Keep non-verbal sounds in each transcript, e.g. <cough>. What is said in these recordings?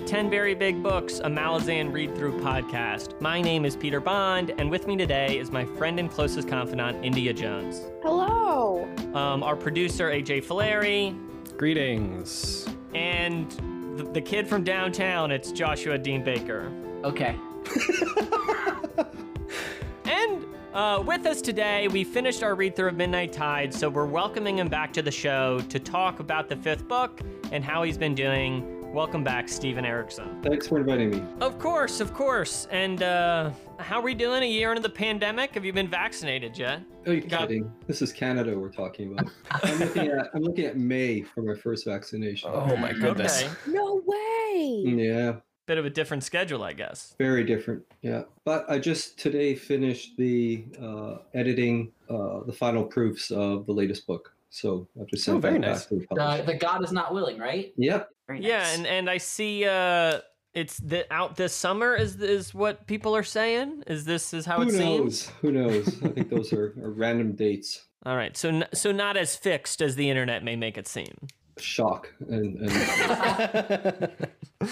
welcome to 10 Very Big Books, a Malazan read through podcast. My name is Peter Bond, and with me today is my friend and closest confidant, India Jones. Hello. Um, our producer, AJ Fileri, Greetings. and the, the kid from downtown, it's Joshua Dean Baker. Okay. <laughs> And uh, with us today, we finished our read through of Midnight Tide, so we're welcoming him back to the show to talk about the fifth book and how he's been doing. Welcome back, Steven Erikson. Thanks for inviting me. Of course, of course. And uh, how are we doing a year into the pandemic? Have you been vaccinated yet? Oh, you Got- kidding? This is Canada we're talking about. I'm looking at I'm looking at May for my first vaccination. Oh my goodness. Okay. No way. Yeah, Bit of a different schedule, I guess. very different. Yeah, but I just today finished the uh, editing uh, the final proofs of the latest book. So I've just sent Oh, very that back nice. the Uh, the God is not willing, right? Yep. Very Yeah, nice. and, and I see uh, it's the, out this summer is is what people are saying. Is this is how Who it knows? seems? Who knows? I think those are, <laughs> are random dates. All right, so n- so not as fixed as the internet may make it seem. Shock and, and <laughs>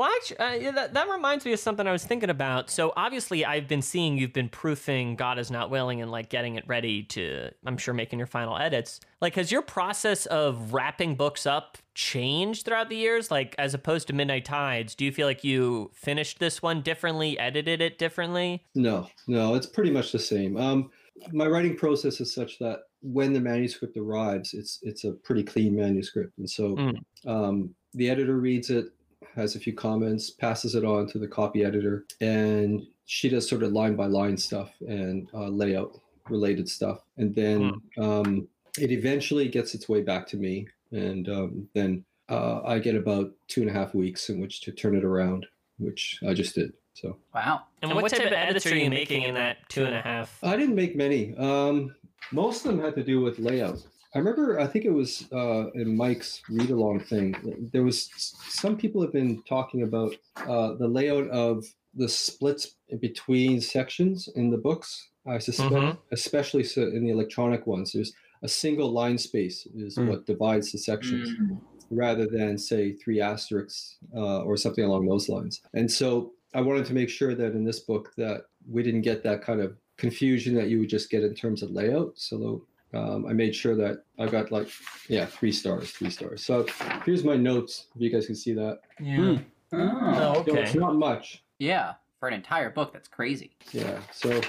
Well, actually, uh, yeah, that, that reminds me of something I was thinking about. So, obviously, I've been seeing you've been proofing God is Not Willing and like getting it ready to, I'm sure, making your final edits. Like, has your process of wrapping books up changed throughout the years? Like, as opposed to Midnight Tides, do you feel like you finished this one differently, edited it differently? No, no, it's pretty much the same. Um, my writing process is such that when the manuscript arrives, it's it's a pretty clean manuscript, and so Mm. um, the editor reads it, has a few comments, passes it on to the copy editor, and she does sort of line by line stuff and uh, layout related stuff, and then um, it eventually gets its way back to me, and um, then uh, I get about two and a half weeks in which to turn it around, which I just did. So. wow. And, what, type, of edits are you making in that two and a half? I didn't make many. Um, most of them had to do with layout. I remember, I think it was uh, in Mike's read along thing. There was some people have been talking about uh, the layout of the splits between sections in the books. I suspect, Mhm. especially so in the electronic ones, there's a single line space is Mm. what divides the sections Mm. rather than say three asterisks uh, or something along those lines. And so I wanted to make sure that in this book that we didn't get that kind of confusion that you would just get in terms of layout. So um, I made sure that I got like yeah three stars, three stars. So here's my notes. If you guys can see that, Yeah. Oh. Oh, So it's okay. not much. Yeah. For an entire book, that's crazy. Yeah. So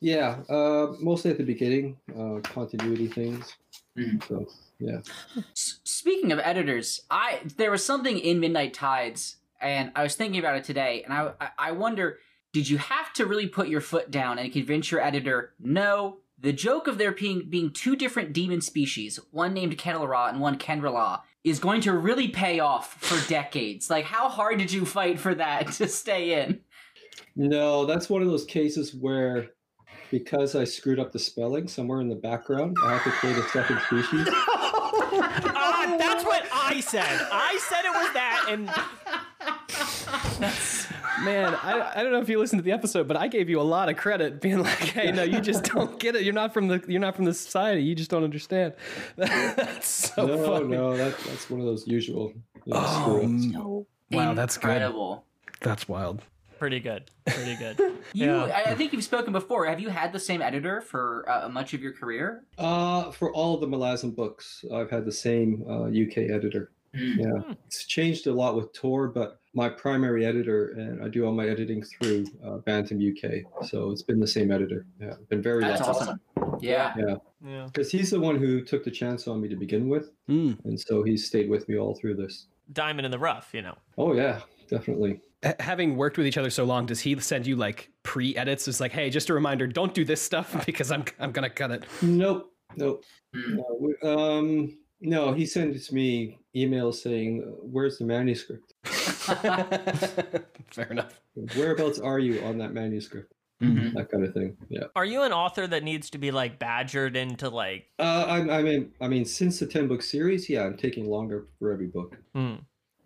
yeah, uh, mostly at the beginning, uh, continuity things. Mhm. So yeah. Speaking of editors, I there was something in Midnight Tides, and I was thinking about it today, and I I, I wonder, did you have to really put your foot down and convince your editor? No. The joke of there being being two different demon species, one named Kenyll'rah and one Kenryll'ah, is going to really pay off for decades. Like, how hard did you fight for that <laughs> to stay in? No, that's one of those cases where because I screwed up the spelling somewhere in the background, I have to create a second species. <laughs> Ah, that's what I said. I said it was that, and <laughs> Man, I, I don't know if you listened to the episode, but I gave you a lot of credit, being like, "Hey, no, you just don't get it. You're not from the you're not from the society. You just don't understand." <laughs> That's so no, funny. no, that, that's one of those usual. You know, Oh, screw-ups. No. wow, that's good. Incredible. That's wild. pretty good. Pretty good. <laughs> You, Yeah. I, I think you've spoken before. Have you had the same editor for uh, much of your career? Uh, for all of the Malazan books, I've had the same uh, UK editor. Hmm. Yeah, it's changed a lot with Tor, but my primary editor, and I do all my editing through uh, Bantam UK, so it's been the same editor. Yeah, been very That's lucky. awesome. Yeah. Yeah. Because he's the one who took the chance on me to begin with, Mm. and so he's stayed with me all through this. Diamond in the rough, you know. Oh yeah, definitely. H- having worked with each other so long, does he send you like pre-edits? It's like, hey, just a reminder, don't do this stuff <laughs> because I'm I'm gonna cut it. Nope, nope. Hmm. No, we- um, no, he sends me emails saying, "Where's the manuscript? <laughs> Fair enough. Whereabouts are you on that manuscript?" Mhm. That kind of thing. Yeah. Are you an author that needs to be like badgered into like? Uh, I, I mean, I mean, since the ten book series, yeah, I'm taking longer for every book. Hmm.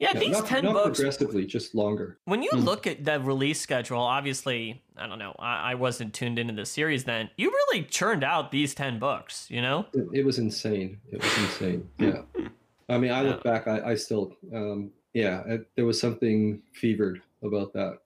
Yeah, Yeah, these not, ten not books. progressively, just longer. When you Hmm. look at the release schedule, obviously, I don't know. I, I wasn't tuned into the series then. You really churned out these ten books. You know. It, it was insane. It was insane. Yeah. <laughs> I mean, I look back. I, I still, um, yeah, uh, there was something fevered about that.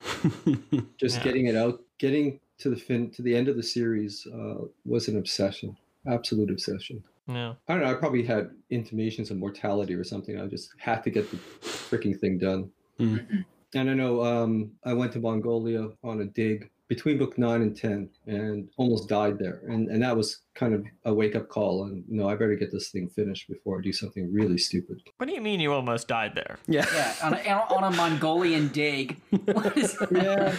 <laughs> Just Yeah. getting it out, getting to the fin to the end of the series uh, was an obsession, absolute obsession. No. I don't know. I probably had intimations of mortality or something. I just had to get the freaking thing done. Mm. And I know um, I went to Mongolia on a dig between book nine and ten, and almost died there. And and that was kind of a wake up call. And no, I better get this thing finished before I do something really stupid. What do you mean you almost died there? yeah. Yeah, on a, on a Mongolian dig. <laughs> What is that? Yeah.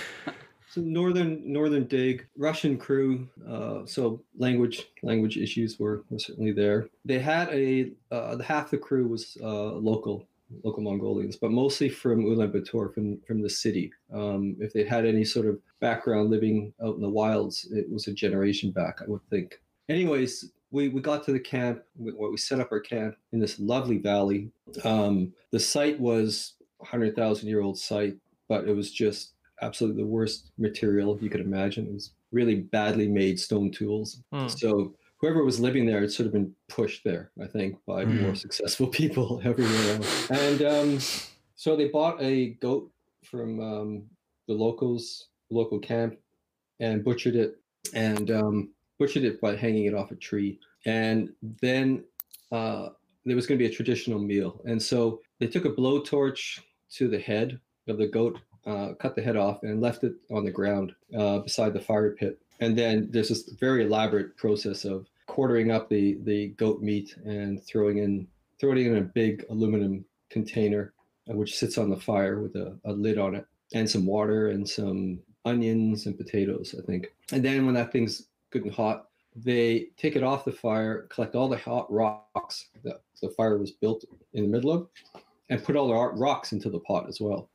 So northern northern dig, Russian crew. Uh, so language language issues were, were certainly there. They had a uh, the half the crew was uh, local local Mongolians, but mostly from Ulaanbaatar, from from the city. Um, if they had any sort of background living out in the wilds, it was a generation back, I would think. Anyways, we, we got to the camp. We, we set up our camp in this lovely valley. Um, the site was a hundred thousand year old site, but it was just absolutely the worst material you could imagine. It was really badly made stone tools. Hmm. So whoever was living there had sort of been pushed there, I think, by Mhm. more successful <laughs> people everywhere else. And um, so they bought a goat from um, the locals, local camp, and butchered it, and um, butchered it by hanging it off a tree. And then uh, there was going to be a traditional meal, and so they took a blowtorch to the head of the goat, uh, cut the head off, and left it on the ground uh, beside the fire pit. And then there's this very elaborate process of quartering up the the goat meat and throwing in throwing it in a big aluminum container, uh, which sits on the fire with a, a lid on it, and some water and some onions and potatoes, I think. And then when that thing's good and hot, they take it off the fire, collect all the hot rocks that the fire was built in the middle of, and put all the rocks into the pot as well.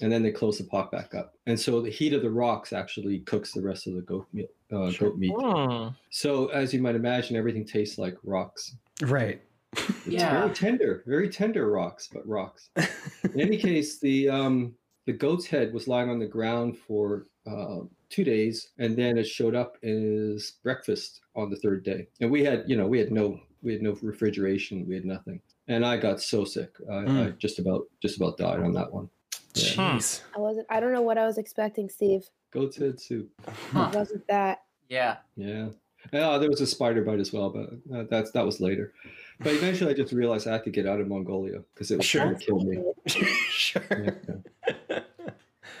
And then they close the pot back up. And so the heat of the rocks actually cooks the rest of the goat meat. Uh, Sure. goat meat. Hmm. So as you might imagine, everything tastes like rocks. Right. It's <laughs> Yeah. very tender, very tender rocks, but rocks. In any <laughs> case, the um, the goat's head was lying on the ground for uh, two days, and then it showed up as breakfast on the third day. And we had, you know, we had no we had no refrigeration, we had nothing, and I got so sick, I, I Mm. just about just about died on that one. Yeah. Jeez. I wasn't. I don't know what I was expecting, Steve. Goat's head soup. Huh. It wasn't that. Yeah. Yeah. Yeah, there was a spider bite as well, but uh, that's that was later. But eventually, I just realized I had to get out of Mongolia because it was Sure. going to kill me. <laughs> sure. Yeah.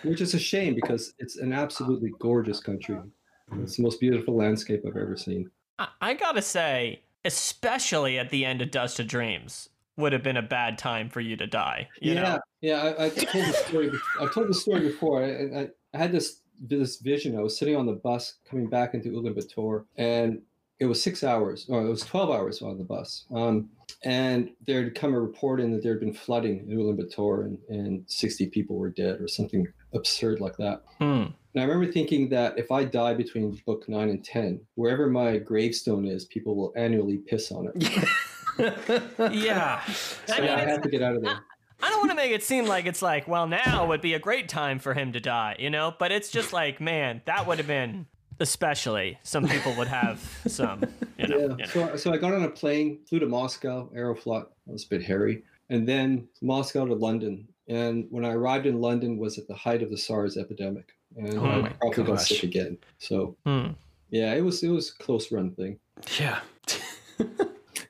Which is a shame because it's an absolutely gorgeous country. It's the most beautiful landscape I've ever seen. I, I gotta say, especially at the end of Dust of Dreams, would have been a bad time for you to die. You yeah, know? yeah. I, I told the story. bef- I told the story before. I, I, I had this this vision. I was sitting on the bus coming back into Ulaanbaatar, and it was six hours, or it was twelve hours on the bus. Um, and there had come a report in that there had been flooding in Ulaanbaatar, and, and sixty people were dead, or something absurd like that. Hmm. And I remember thinking that if I die between book nine and ten, wherever my gravestone is, people will annually piss on it. <laughs> <laughs> Yeah. So I mean, I it's- had to get out of there. I don't want to make it seem like it's like, well, now would be a great time for him to die, you know? But it's just like, man, that would have been, especially, some people would have some, you know. yeah. you know. So, so I got on a plane, flew to Moscow, Aeroflot. That was a bit hairy, and then Moscow to London. And when I arrived in London, was at the height of the SARS epidemic, and Oh I my probably got gosh. sick again. So Hmm. yeah, it was it was a close run thing. yeah. <laughs>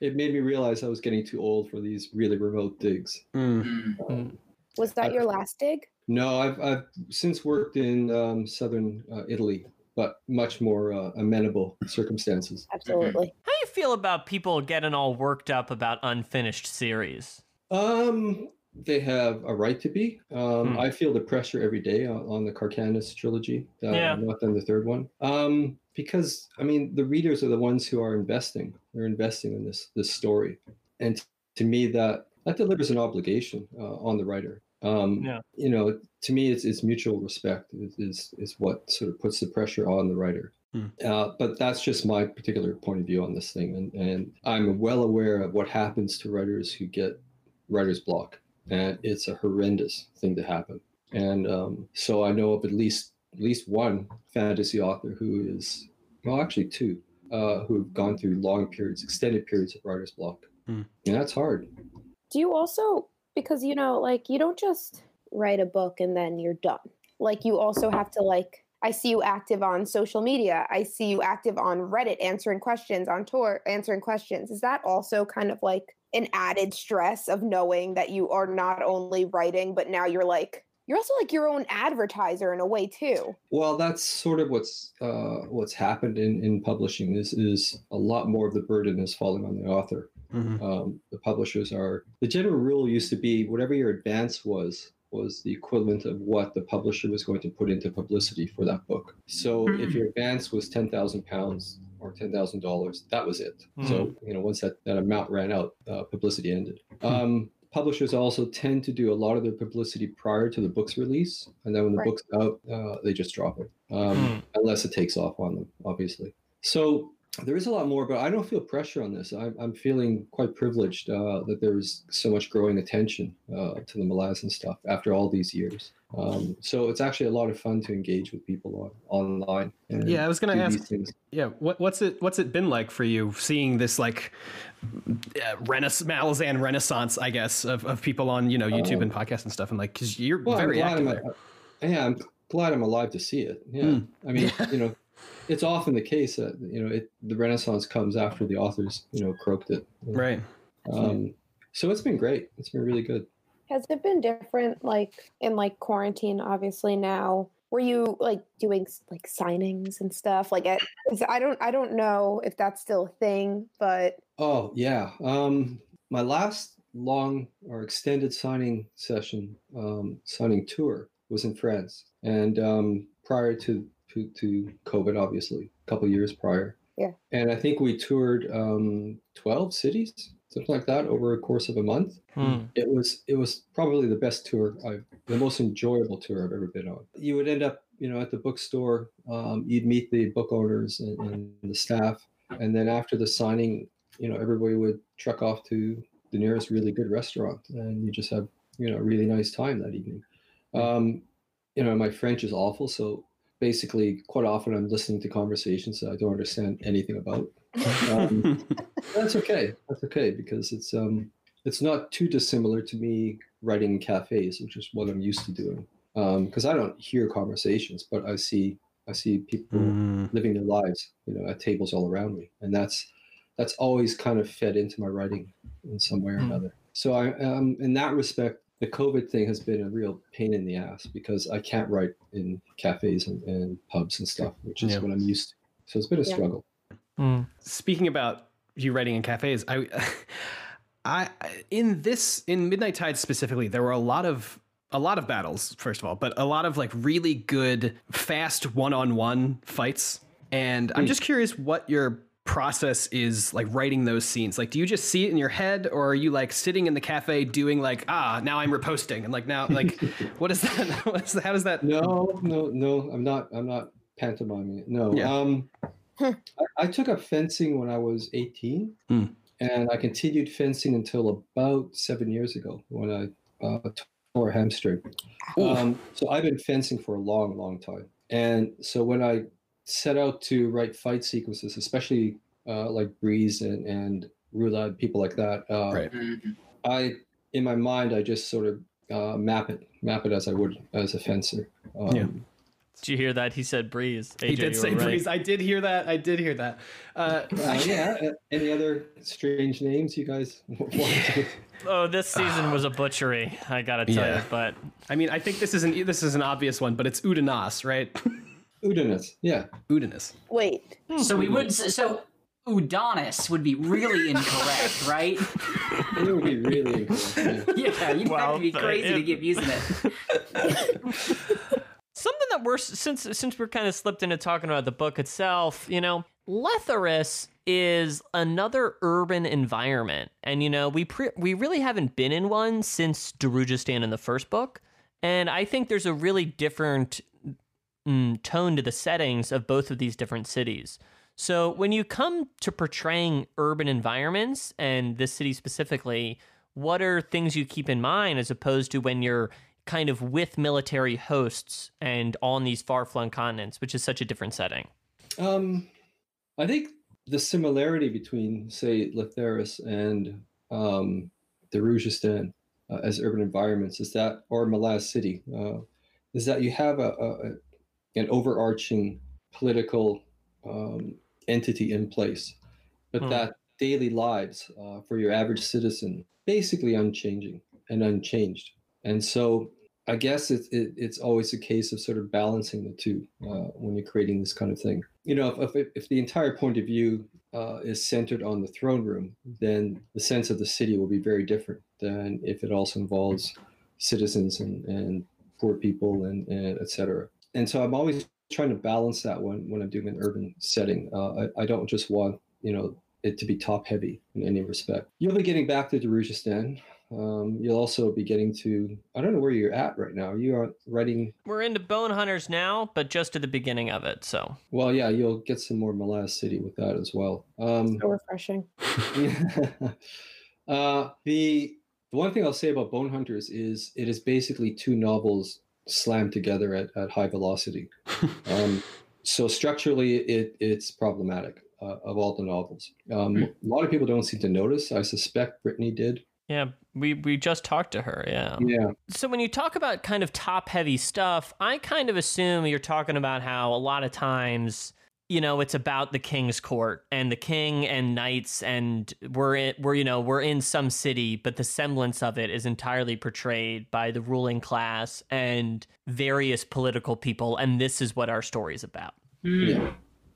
It made me realize I was getting too old for these really remote digs. Mm. Mm. Um, Was that your last dig? No, I've, I've since worked in um, southern uh, Italy, but much more uh, amenable circumstances. <laughs> Absolutely. How do you feel about people getting all worked up about unfinished series? Um, they have a right to be. Um, Hmm. I feel the pressure every day on, on the Kharkanas trilogy. Uh, Yeah. I've not done the third one. Um, because I mean, the readers are the ones who are investing. They're investing in this this story, and to me, that that delivers an obligation uh, on the writer. Um, Yeah. You know, to me, it's, it's mutual respect is, is is what sort of puts the pressure on the writer. Hmm. Uh, but that's just my particular point of view on this thing, and and I'm well aware of what happens to writers who get writer's block, and it's a horrendous thing to happen. And um, so I know of at least at least one fantasy author who is well, actually two, uh, who have gone through long periods, extended periods of writer's block, Hmm. and that's hard. Do you also because you know, like you don't just write a book and then you're done. Like you also have to like I see you active on social media. I see you active on Reddit answering questions, on tour answering questions. Is that also kind of like an added stress of knowing that you are not only writing, but now you're like you're also like your own advertiser in a way too. Well, that's sort of what's uh, what's happened in, in publishing. Is is a lot more of the burden is falling on the author. Mhm. Um, the publishers are the general rule used to be whatever your advance was was the equivalent of what the publisher was going to put into publicity for that book. So if your advance was ten thousand pounds or ten thousand dollars, that was it. So you know once that, that amount ran out, uh, publicity ended. Um, publishers also tend to do a lot of their publicity prior to the book's release, and then when the Right. book's out, uh, they just drop it, um, Hmm. unless it takes off on them, obviously. So there is a lot more, but I don't feel pressure on this. I'm, I'm feeling quite privileged uh, that there's so much growing attention uh, to the Malazan stuff after all these years. Um, so it's actually a lot of fun to engage with people on, online. And Yeah, I was gonna ask- things. Yeah, what, what's it what's it been like for you seeing this like uh, renaissance Malazan renaissance, I guess, of, of people on you know YouTube and podcasts and stuff, and like because you're Well, very I'm active. I'm, yeah, I'm glad I'm alive to see it. Yeah, Hmm. I mean, <laughs> you know, it's often the case that you know it, the Renaissance comes after the authors, you know, croaked it. Right. Um, so it's been great. It's been really good. Has it been different like in like quarantine obviously now? Were you like doing like signings and stuff like at 'cause I don't I don't know if that's still a thing, but Oh yeah. Um, my last long or extended signing session, um, signing tour, was in France, and um, prior to, to to COVID, obviously, a couple years prior. Yeah. And I think we toured um, twelve cities, something like that, over a course of a month. Hmm. It was it was probably the best tour I've the most enjoyable tour I've ever been on. You would end up, you know, at the bookstore. Um, you'd meet the book owners and, and the staff, and then after the signing, you know, everybody would truck off to the nearest really good restaurant, and you just have you know a really nice time that evening. Um, you know, my French is awful, so basically, quite often I'm listening to conversations that I don't understand anything about. Um, <laughs> that's okay. That's okay because it's um it's not too dissimilar to me writing in cafes, which is what I'm used to doing. Because I don't hear conversations, but I see I see people Mm. living their lives, you know, at tables all around me, and that's that's always kind of fed into my writing in some way or Hmm. another. So I um in that respect, the COVID thing has been a real pain in the ass because I can't write in cafes and, and pubs and stuff, which is Yeah. what I'm used to. So it's been a Yeah. struggle. Hmm. Speaking about you writing in cafes, I, <laughs> I in this in Midnight Tide specifically, there were a lot of a lot of battles. First of all, but a lot of like really good, fast one-on-one fights. And I'm Hmm. just curious what your process is like writing those scenes. Like, do you just see it in your head, or are you like sitting in the cafe doing like, ah, now I'm riposting, and like now, like, <laughs> what is that? <laughs> What is that? How does that? No, no, no. I'm not. I'm not pantomiming it. No. Yeah. Um, I, I took up fencing when I was 18, Hmm. and I continued fencing until about seven years ago when I uh, tore a hamstring. Um, so I've been fencing for a long, long time. And so when I set out to write fight sequences, especially uh, like Brys and and Rhulad, people like that, uh, Right. Mhm. I in my mind I just sort of uh, map it, map it as I would as a fencer. Um, Yeah. Did you hear that? He said breeze. AJ, he did say right. breeze. I did hear that. I did hear that. Uh, Uh, yeah. Any other strange names you guys <laughs> want to? Oh, this season was a butchery. I gotta tell Yeah. you, but I mean, I think this is an this is an obvious one, but it's Udanas, right? <laughs> Udanis. Yeah. Udanas. wait. So we would so Udonis would be really incorrect, <laughs> right? It would be really incorrect. yeah. <laughs> Yeah, you'd Well, have to be but crazy to keep using it. <laughs> something that we're since since we're kind of slipped into talking about the book itself, you know, Letheras is another urban environment, and you know we pre- we really haven't been in one since Darujhistan in the first book, and I think there's a really different mm, tone to the settings of both of these different cities. So when you come to portraying urban environments and this city specifically, what are things you keep in mind as opposed to when you're kind of with military hosts and on these far-flung continents, which is such a different setting? Um, I think the similarity between, say, Letheras and um, Darujhistan uh, as urban environments is that, or Malaz City, uh, is that you have a, a an overarching political um, entity in place, but Hmm. that daily lives uh, for your average citizen basically unchanging and unchanged. And so I guess it, it, it's always a case of sort of balancing the two uh, when you're creating this kind of thing. You know, if, if, if the entire point of view uh, is centered on the throne room, then the sense of the city will be very different than if it also involves citizens and, and poor people and, and et cetera. And so I'm always trying to balance that when, when I'm doing an urban setting. Uh, I, I don't just want, you know, it to be top heavy in any respect. You'll be getting back to Darujhistan. Um, you'll also be getting to, I don't know where you're at right now. You are writing, We're into Bone Hunters now, but just at the beginning of it. So well, yeah, you'll get some more Malaz City with that as well. Um, So refreshing. <laughs> <laughs> uh, the the one thing I'll say about Bone Hunters is it is basically two novels slammed together at, at high velocity. <laughs> Um, so structurally, it it's problematic uh, of all the novels. Um, a lot of people don't seem to notice. I suspect Brittany did. yeah, we we just talked to her. Yeah. Yeah, So when you talk about kind of top heavy stuff, I kind of assume you're talking about how a lot of times, you know, it's about the king's court and the king and knights and we're in, we're you know, we're in some city, but the semblance of it is entirely portrayed by the ruling class and various political people and this is what our story is about. Hmm. yeah,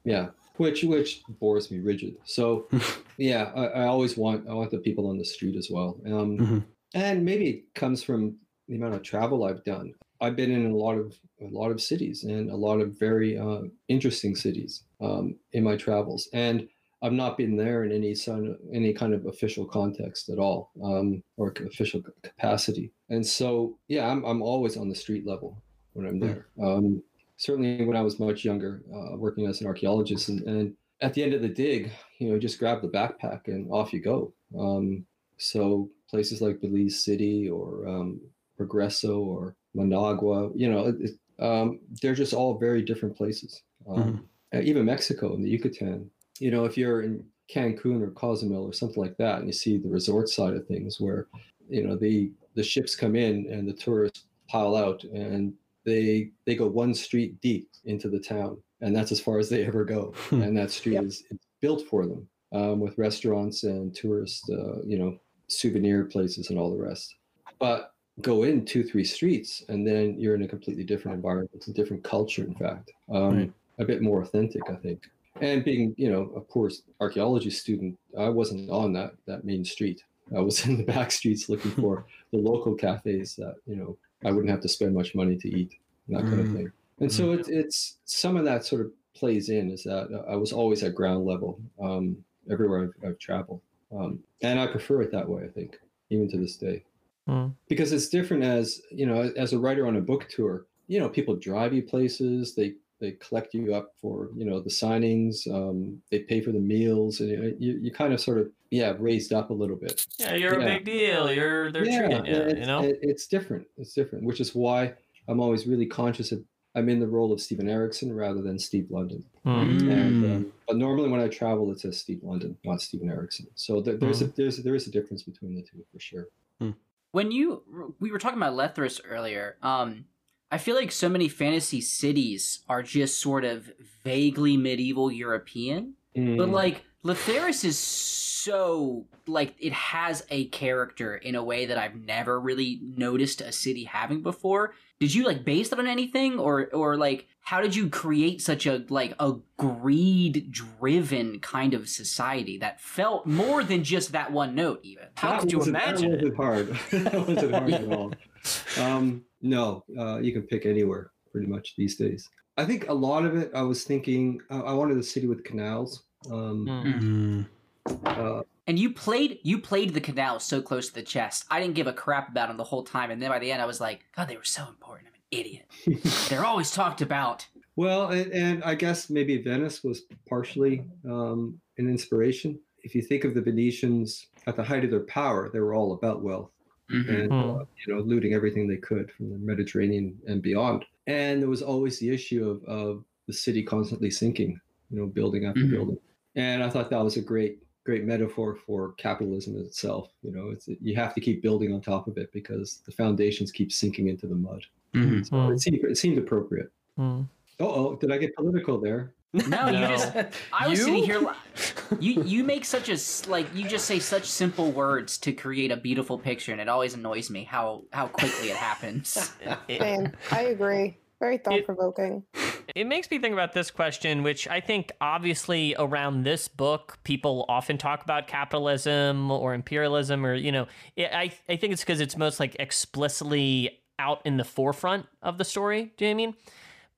yeah. Which which bores me rigid. So <laughs> yeah, I, I always want I want the people on the street as well. Um, Mhm. and maybe it comes from the amount of travel I've done. I've been in a lot of a lot of cities and a lot of very uh, interesting cities um, in my travels, and I've not been there in any son, any kind of official context at all um, or official capacity. And so, yeah, I'm I'm always on the street level when I'm there. Um, certainly, when I was much younger, uh, working as an archaeologist, and, and at the end of the dig, you know, just grab the backpack and off you go. Um, so places like Belize City or um, Progreso or Managua, you know, it, it- um, they're just all very different places. Um, uh, Even Mexico and the Yucatan, you know, if you're in Cancun or Cozumel or something like that, and you see the resort side of things, where you know the the ships come in and the tourists pile out, and they they go one street deep into the town, and that's as far as they <laughs> ever go, Hmm. and that street Yep. is it's built for them um, with restaurants and tourist, uh, you know, souvenir places and all the rest. But go in two, three streets, and then you're in a completely different environment. It's a different culture, in fact, um, Right. a bit more authentic, I think. And being, you know, a poor archaeology student, I wasn't on that that main street. I was <laughs> in the back streets looking for <laughs> the local cafes that, you know, I wouldn't have to spend much money to eat, and that kind of Mm. thing. And so it's it's some of that sort of plays in is that I was always at ground level um, everywhere I've, I've traveled, um, and I prefer it that way. I think even to this day, Hmm. because it's different as you know as a writer on a book tour. You know, people drive you places. They they collect you up for you know the signings. Um, they pay for the meals, and you, you you kind of sort of yeah raised up a little bit. Yeah, you're Yeah. a big deal. You're they're treating you, you know. it- it's different. It's different, which is why I'm always really conscious of I'm in the role of Steven Erikson rather than Steve Lundin. Hmm. And, Mm. um, but normally when I travel, it's as Steve Lundin, not Steven Erikson. So there, there's a there's there is a difference between the two for sure. When you we were talking about Letheras earlier, um, I feel like so many fantasy cities are just sort of vaguely medieval European, but Mm. like Letheras is so like it has a character in a way that I've never really noticed a city having before. Did you like base it on anything, or or like how did you create such a like a greed driven kind of society that felt more than just that one note? Even how That did you imagine that wasn't hard. <laughs> that wasn't hard at all. <laughs> Um, no, uh, you can pick anywhere pretty much these days. I think a lot of it. I was thinking. I, I wanted a city with canals. Um. Mm. uh, And you played you played the canal so close to the chest. I didn't give a crap about them the whole time, and then by the end, I was like, God, they were so important. I'm an idiot. <laughs> They're always talked about. Well, and, and I guess maybe Venice was partially um, an inspiration. If you think of the Venetians at the height of their power, they were all about wealth and Hmm. uh, you know looting everything they could from the Mediterranean and beyond. And there was always the issue of, of the city constantly sinking, you know, building after Mhm. building. And I thought that was a great great metaphor for capitalism itself. You know, it's you have to keep building on top of it because the foundations keep sinking into the mud. Mhm. So Mm. it seemed it seemed appropriate. Hmm. Oh, did I get political there? <laughs> No, you No. just. I was sitting here. <laughs> You you make such a s- like you just say such simple words to create a beautiful picture, and it always annoys me how how quickly it happens. It- Same. I agree. Very thought provoking. It makes me think about this question, which I think obviously around this book, people often talk about capitalism or imperialism, or, you know, I, I think it's because it's most like explicitly out in the forefront of the story. Do you know I mean?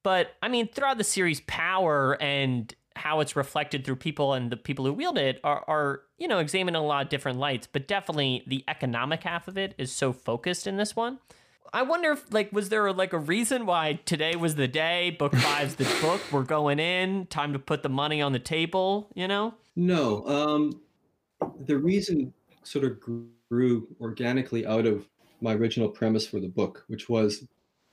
But I mean, throughout the series, power and how it's reflected through people and the people who wield it are, are, you know, examined in a lot of different lights. But definitely the economic half of it is so focused in this one. I wonder if like was there like a reason why today was the day, book five's the <laughs> book, we're going in, time to put the money on the table, you know? No. Um, the reason sort of grew organically out of my original premise for the book, which was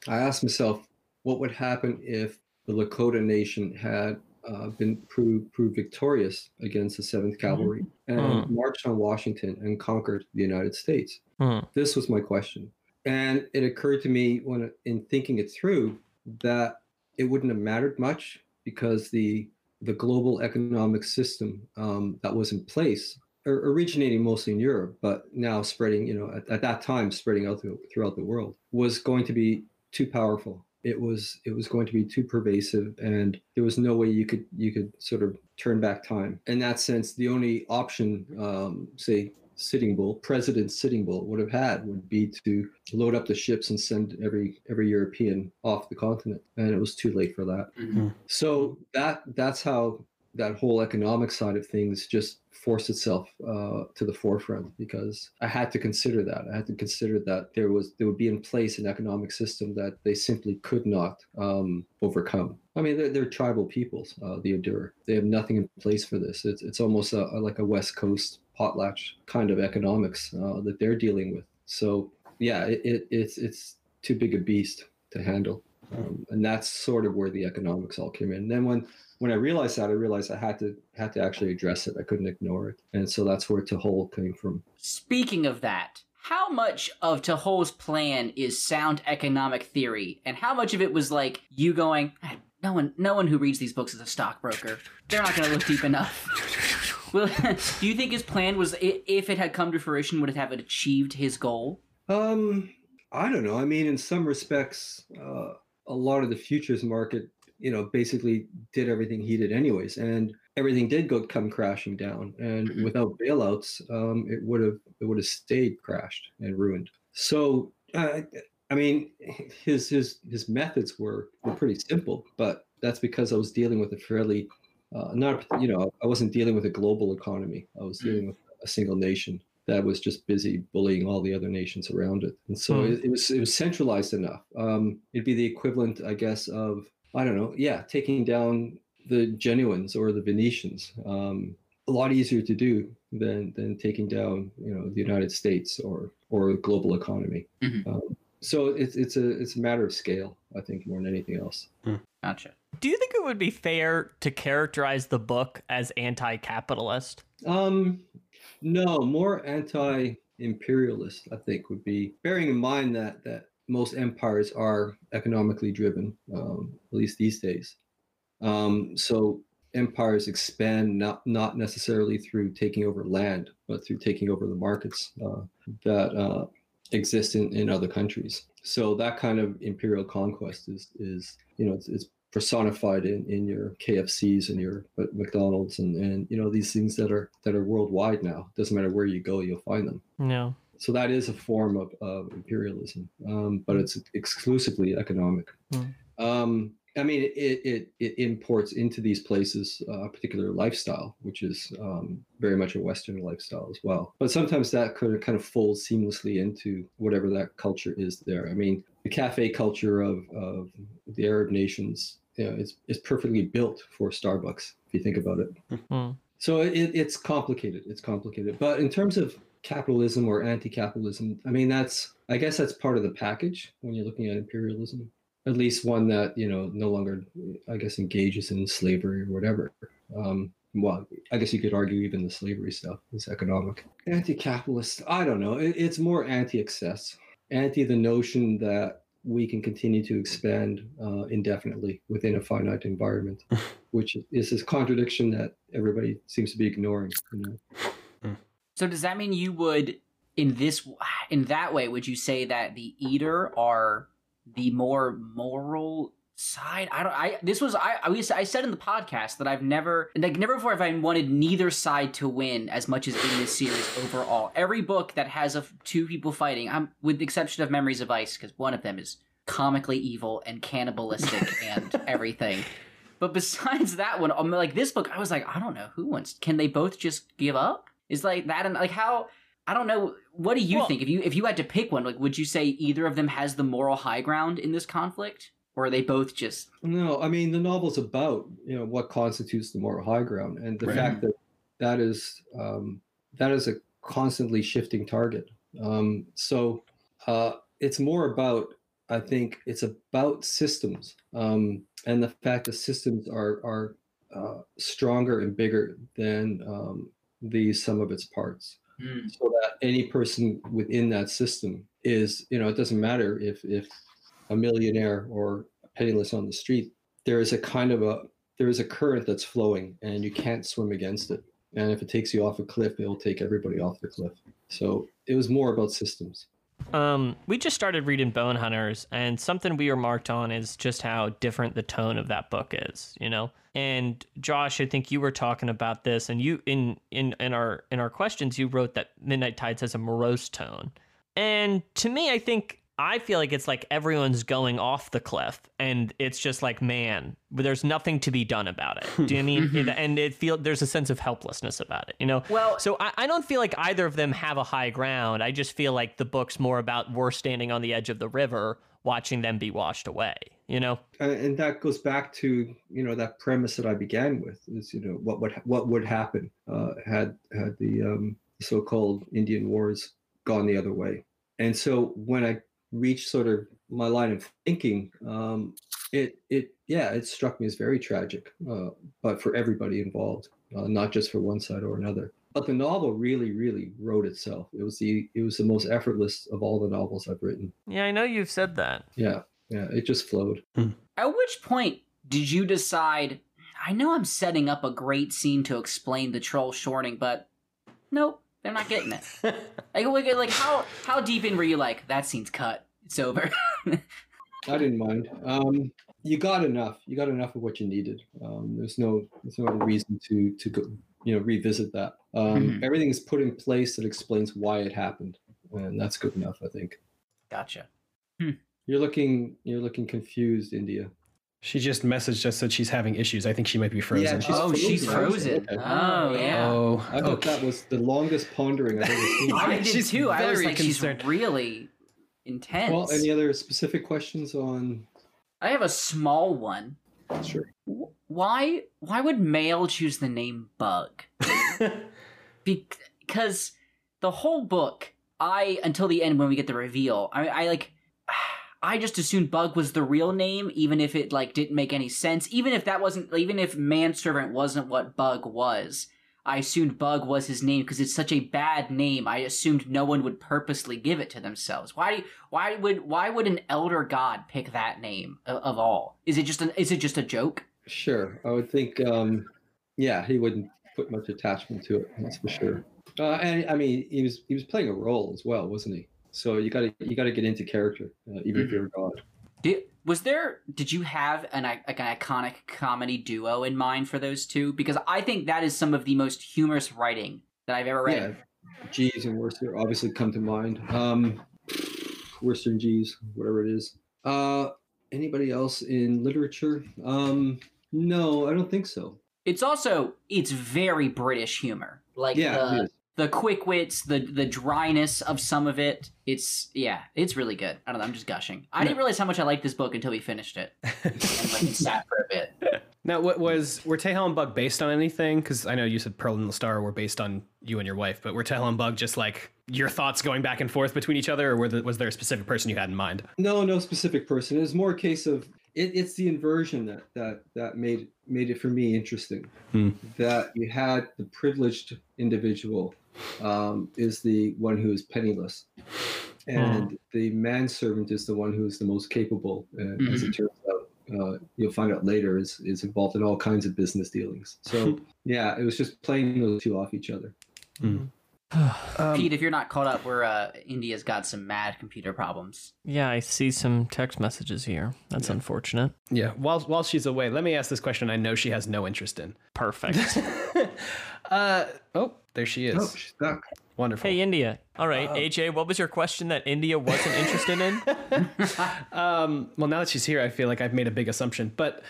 I asked myself, what would happen if the Lakota Nation had uh, been proved, proved victorious against the 7th Cavalry and Mm. marched on Washington and conquered the United States? Hmm. This was my question. And it occurred to me when in thinking it through that it wouldn't have mattered much because the the global economic system um, that was in place, or originating mostly in Europe, but now spreading, you know, at, at that time spreading out through, throughout the world, was going to be too powerful. It was it was going to be too pervasive, and there was no way you could you could sort of turn back time. In that sense, the only option, um, say Sitting Bull, President Sitting Bull would have had would be to load up the ships and send every every European off the continent, and it was too late for that. So that that's how that whole economic side of things just forced itself uh, to the forefront because I had to consider that. I had to consider that there was there would be in place an economic system that they simply could not um, overcome. I mean, they're, they're tribal peoples, uh, the Edur. They have nothing in place for this. It's it's almost a, a- like a West Coast potlatch kind of economics uh, that they're dealing with. So yeah, it, it, it's it's too big a beast to handle. Um, and that's sort of where the economics all came in. And then when when I realized that, I realized I had to had to actually address it. I couldn't ignore it, and so that's where Tehol came from. Speaking of that, how much of Tehol's plan is sound economic theory, and how much of it was like you going, "Ah, no one, no one who reads these books is a stockbroker. They're not going to look deep enough. <laughs> Well, <laughs> do you think his plan was, if it had come to fruition, would it have achieved his goal? Um, I don't know. I mean, in some respects, uh, a lot of the futures market, you know, basically did everything he did anyways, and everything did go come crashing down. And Mhm. without bailouts, um, it would have it would have stayed crashed and ruined. So, uh, I mean, his his his methods were were pretty simple, but that's because I was dealing with a fairly uh, not you know I wasn't dealing with a global economy. I was dealing with a single nation that was just busy bullying all the other nations around it. And so Hmm. it, it was it was centralized enough. Um, it'd be the equivalent, I guess, of I don't know, yeah, taking down the Genoese or the Venetians. Um, a lot easier to do than than taking down you know the United States or or a global economy. Mhm. Um, so it's it's a it's a matter of scale, I think, more than anything else. Gotcha. Do you think it would be fair to characterize the book as anti-capitalist? Um, no, more anti-imperialist, I think, would be bearing in mind that that most empires are economically driven, um, at least these days. Um, so empires expand not not necessarily through taking over land, but through taking over the markets uh, that uh, exist in, in other countries. So that kind of imperial conquest is is you know it's, it's personified in, in your KFCs and your McDonald's and, and you know these things that are that are worldwide now. Doesn't matter where you go, you'll find them. No. So that is a form of, of imperialism, um, but it's exclusively economic. Hmm. Um, I mean, it, it, it imports into these places uh, a particular lifestyle, which is um, very much a Western lifestyle as well. But sometimes that could kind of folds seamlessly into whatever that culture is there. I mean, the cafe culture of, of the Arab nations you know, is, is perfectly built for Starbucks, if you think about it. Hmm. So it, it's complicated. It's complicated. But in terms of capitalism or anti-capitalism, I mean that's I guess that's part of the package when you're looking at imperialism. At least one that you know no longer, I guess, engages in slavery or whatever. Um, well, I guess you could argue even the slavery stuff is economic. Anti-capitalist, I don't know. It, it's more anti-excess, anti the notion that we can continue to expand uh, indefinitely within a finite environment, <laughs> which is this contradiction that everybody seems to be ignoring. You know? So does that mean you would in this in that way would you say that the Edur are the more moral side. I don't i this was i i, I said in the podcast that i've never like never before have i wanted neither side to win as much as in this series overall. Every book that has a two people fighting i'm with the exception of memories of ice because one of them is comically evil and cannibalistic <laughs> and everything. But besides that one i'm like this book i was like i don't know who wants can they both just give up? Is like that and like how I don't know. What do you Well- think? If you if you had to pick one, like, would you say either of them has the moral high ground in this conflict, or are they both just? No, I mean the novel's about you know what constitutes the moral high ground, and the Right. fact that that is um, that is a constantly shifting target. Um, so uh, it's more about I think it's about systems um, and the fact that systems are are uh, stronger and bigger than um, the sum of its parts Hmm. so that any person within that system is you know it doesn't matter if if a millionaire or penniless on the street there is a kind of a there is a current that's flowing and you can't swim against it. And if it takes you off a cliff it'll take everybody off the cliff. So it was more about systems Um, we just started reading Bone Hunters, and something we remarked on is just how different the tone of that book is. You know, and Josh, I think you were talking about this, and you in in in our in our questions, you wrote that Midnight Tides has a morose tone, and to me, I think I feel like it's like everyone's going off the cliff, and it's just like, man, there's nothing to be done about it. Do you mean? <laughs> And it feel there's a sense of helplessness about it. You know, Well, so I, I don't feel like either of them have a high ground. I just feel like the book's more about we're standing on the edge of the river watching them be washed away, you know? and, and that goes back to you know that premise that i began with is you know what would what would happen uh, had had the um, so-called indian wars gone the other way and so when i reached sort of my line of thinking um, it it yeah it struck me as very tragic uh, but for everybody involved uh, not just for one side or another. But the novel really really wrote itself. It was the it was the most effortless of all the novels i've written. Yeah, I know you've said that. yeah yeah it just flowed. At which point did you decide? I know I'm setting up a great scene to explain the troll shorting, but nope, they're not getting it. like, like, like, how how deep in were you? Like that scene's cut. It's over. <laughs> I didn't mind. Um, you got enough. You got enough of what you needed. Um, there's no there's no reason to to go you know revisit that. Um, Mhm. Everything is put in place that explains why it happened, and that's good enough. I think. gotcha. You're looking you're looking confused, India. She just messaged us that she's having issues. I think she might be frozen. she's oh, she's frozen. frozen. Oh yeah. Oh, I thought okay. that was the longest pondering I've ever <laughs> seen. I did She's too. I was like, concerned. she's really intense. well, any other specific questions on? I have a small one. Sure. Why why would Mael choose the name Bug? <laughs> Because the whole book, I until the end when we get the reveal, I, I like I just assumed Bug was the real name, even if it like didn't make any sense. Even if that wasn't, even if Manservant wasn't what Bug was, I assumed Bug was his name because it's such a bad name. I assumed no one would purposely give it to themselves. Why? Why would? Why would an elder god pick that name of, of all? Is it just an? Is it just a joke? Sure. I would think, um, yeah, he wouldn't put much attachment to it. That's for sure. Uh, and I mean, he was he was playing a role as well, wasn't he? So you got to you got to get into character, uh, even if you're a god. Did, was there? Did you have an like an iconic comedy duo in mind for those two? Because I think that is some of the most humorous writing that I've ever read. Yeah, Jeeves and Wooster obviously come to mind. Um, Wooster and Jeeves, whatever it is. Uh, anybody else in literature? Um, no, I don't think so. It's also it's very British humor, like Yeah, the it is. The quick wits, the the dryness of some of it. It's yeah, it's really good. I don't know. I'm just gushing. I didn't realize how much I liked this book until we finished it <laughs> and like sat for a bit. now, what was were Tehol and Bug based on anything? Because I know you said Pearl and the Star were based on you and your wife, but were Tehol and Bug just like your thoughts going back and forth between each other, or were the, was there a specific person you had in mind? No, no specific person. It was more a case of it, it's the inversion that that that made made it for me interesting. Hmm. That you had the privileged individual um, is the one who is penniless, and the manservant is the one who is the most capable. And as it turns out, uh, you'll find out later is is involved in all kinds of business dealings. So <laughs> yeah, it was just playing those two off each other. <sighs> Um, Pete, if you're not caught up, we're uh, India's got some mad computer problems. Yeah, I see some text messages here. That's unfortunate. yeah. While while she's away, let me ask this question. I know she has no interest in. Perfect. <laughs> Uh oh, there she is. Oh, she's back. Wonderful. hey, India. All right, AJ, what was your question that India wasn't interested in? <laughs> Um, well, now that she's here, I feel like I've made a big assumption. But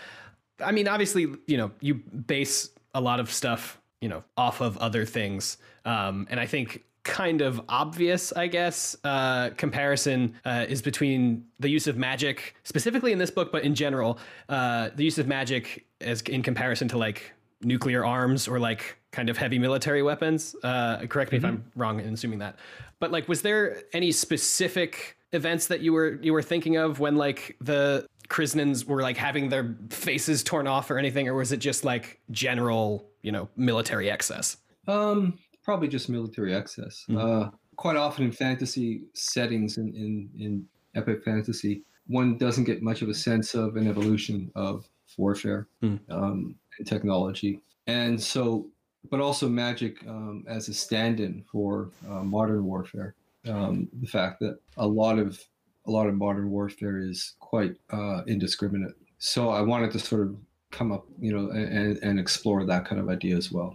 I mean, obviously, you know, you base a lot of stuff, you know, off of other things. Um, and I think kind of obvious, I guess, uh, comparison uh, is between the use of magic, specifically in this book, but in general, uh, the use of magic as in comparison to like nuclear arms or like kind of heavy military weapons. Uh, correct me if I'm wrong in assuming that. But like, was there any specific events that you were you were thinking of when like the Krisnans were like having their faces torn off or anything, or was it just like general, you know, military excess? Um, probably just military excess. Uh, quite often in fantasy settings, in, in in epic fantasy, one doesn't get much of a sense of an evolution of warfare Hmm. um, and technology, and so, but also magic um, as a stand-in for uh, modern warfare. Um, the fact that a lot of a lot of modern warfare is quite uh, indiscriminate. So I wanted to sort of come up, you know, and, and explore that kind of idea as well.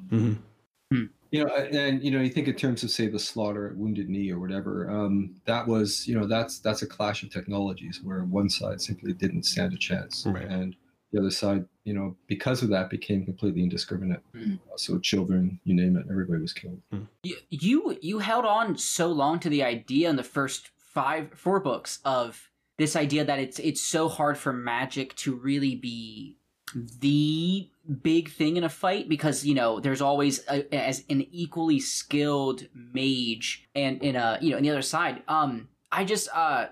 You know, and you know, you think in terms of say the slaughter at Wounded Knee or whatever. Um, that was, you know, that's that's a clash of technologies where one side simply didn't stand a chance, Right. and the other side, you know, because of that, became completely indiscriminate. Mm. So children, you name it, everybody was killed. You, you you held on so long to the idea in the first five four books of this idea that it's it's so hard for magic to really be the big thing in a fight because you know there's always a, as an equally skilled mage and in a you know in the other side um i just uh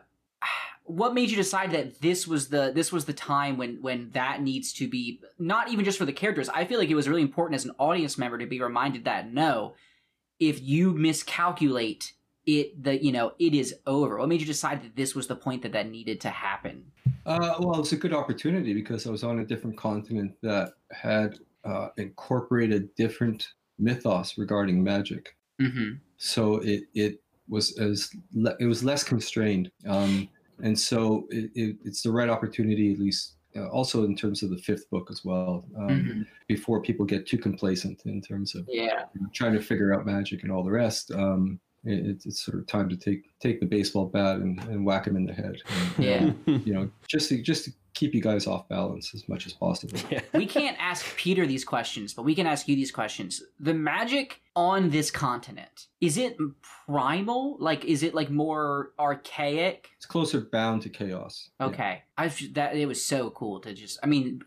what made you decide that this was the this was the time when when that needs to be not even just for the characters i feel like it was really important as an audience member to be reminded that no if you miscalculate it the you know it is over. What made you decide that this was the point that that needed to happen? Uh, well, it's a good opportunity because I was on a different continent that had uh, incorporated different mythos regarding magic. mm-hmm. So it it was as le- it was less constrained. Um and so it, it, it's the right opportunity at least uh, also in terms of the fifth book as well um, Mhm. before people get too complacent in terms of yeah trying to figure out magic and all the rest um it, it's- it's sort of time to take take the baseball bat and, and whack him in the head and, yeah you know just to just to keep you guys off balance as much as possible <laughs> we can't ask Peter these questions, but we can ask you these questions. The magic on this continent, is it primal? Like, is it like more archaic? it's closer bound to chaos Yeah. Okay. I've that it was so cool to just I mean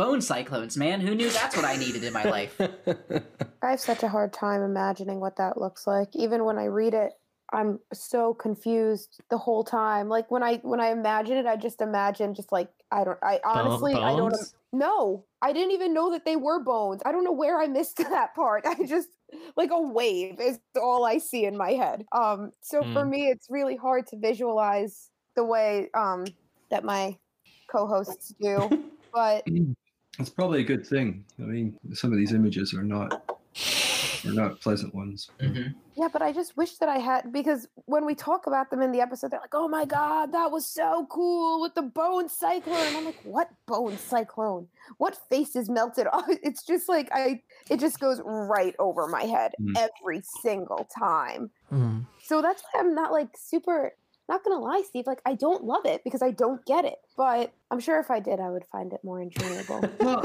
bone cyclones, man. Who knew that's what I needed in my life? <laughs> I have such a hard time imagining what that looks like. Even when I read it, I'm so confused the whole time. Like when I when I imagine it, I just imagine just like I don't I honestly I don't bones? no. I didn't even know that they were bones. I don't know where I missed <laughs> that part. I just like a wave is all I see in my head. Um so for Hmm. me it's really hard to visualize the way um that my co-hosts do. <laughs> but <clears throat> It's probably a good thing. I mean, some of these images are not are not pleasant ones. Mhm. Yeah, but I just wish that I had because when we talk about them in the episode, they're like, "Oh my god, that was so cool with the bone cyclone." And I'm like, "What bone cyclone? What face is melted off?" <laughs> It's just like I, it just goes right over my head Mm. every single time. Hmm. So that's why I'm not like super. Not gonna lie, Steve. Like I don't love it because I don't get it. But I'm sure if I did, I would find it more enjoyable. <laughs> Well,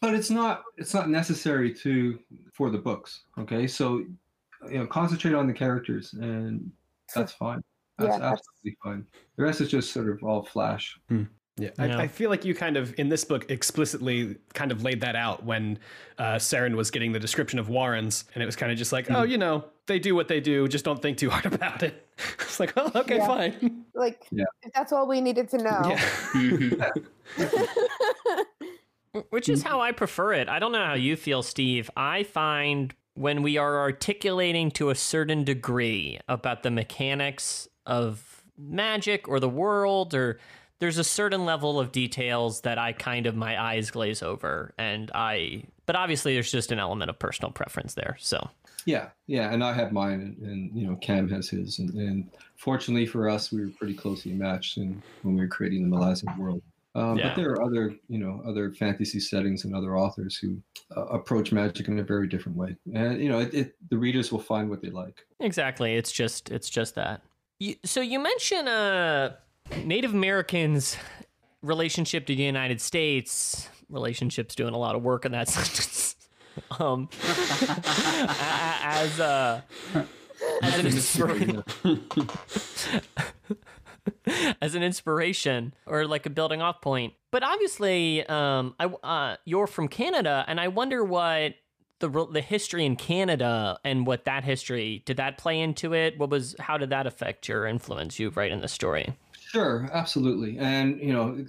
but it's not it's not necessary to for the books. Okay, so you know, concentrate on the characters, and that's fine. That's Yeah, that's- absolutely fine. The rest is just sort of all flash. Yeah, Yeah. I, I feel like you kind of in this book explicitly kind of laid that out when uh, Seren was getting the description of Warrens, and it was kind of just like, oh, you know, they do what they do. Just don't think too <laughs> hard about it. It's like, oh, okay, Yeah. fine. Like, Yeah. if that's all we needed to know. Yeah. <laughs> Which is how I prefer it. I don't know how you feel, Steve. I find when we are articulating to a certain degree about the mechanics of magic or the world or there's a certain level of details that I kind of my eyes glaze over and I but obviously there's just an element of personal preference there. So, Yeah, yeah, and I have mine, and, and you know, Cam has his, and, and fortunately for us, we were pretty closely matched in when we were creating the Malazan world. Um, Yeah. But there are other, you know, other fantasy settings and other authors who uh, approach magic in a very different way, and you know, it, it the readers will find what they like. Exactly. It's just it's just that. You, so you mention uh Native Americans relationship to the United States. Relationships doing a lot of work in that <laughs> sentence. <laughs> um a- a- as uh as an inspiration <laughs> as an inspiration or like a building off point. But obviously, um, I uh, you're from Canada, and I wonder what the the history in Canada and what that history did that play into it. What was how did that affect your influence? You write in the story. Sure, absolutely. And you know,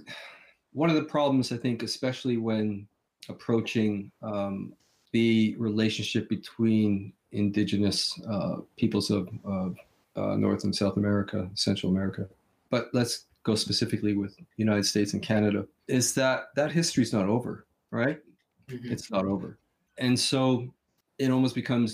one of the problems I think, especially when approaching um, the relationship between indigenous uh, peoples of, of uh, North and South America, Central America, but let's go specifically with United States and Canada, is that that history is not over, right? Mhm. It's not over, and so it almost becomes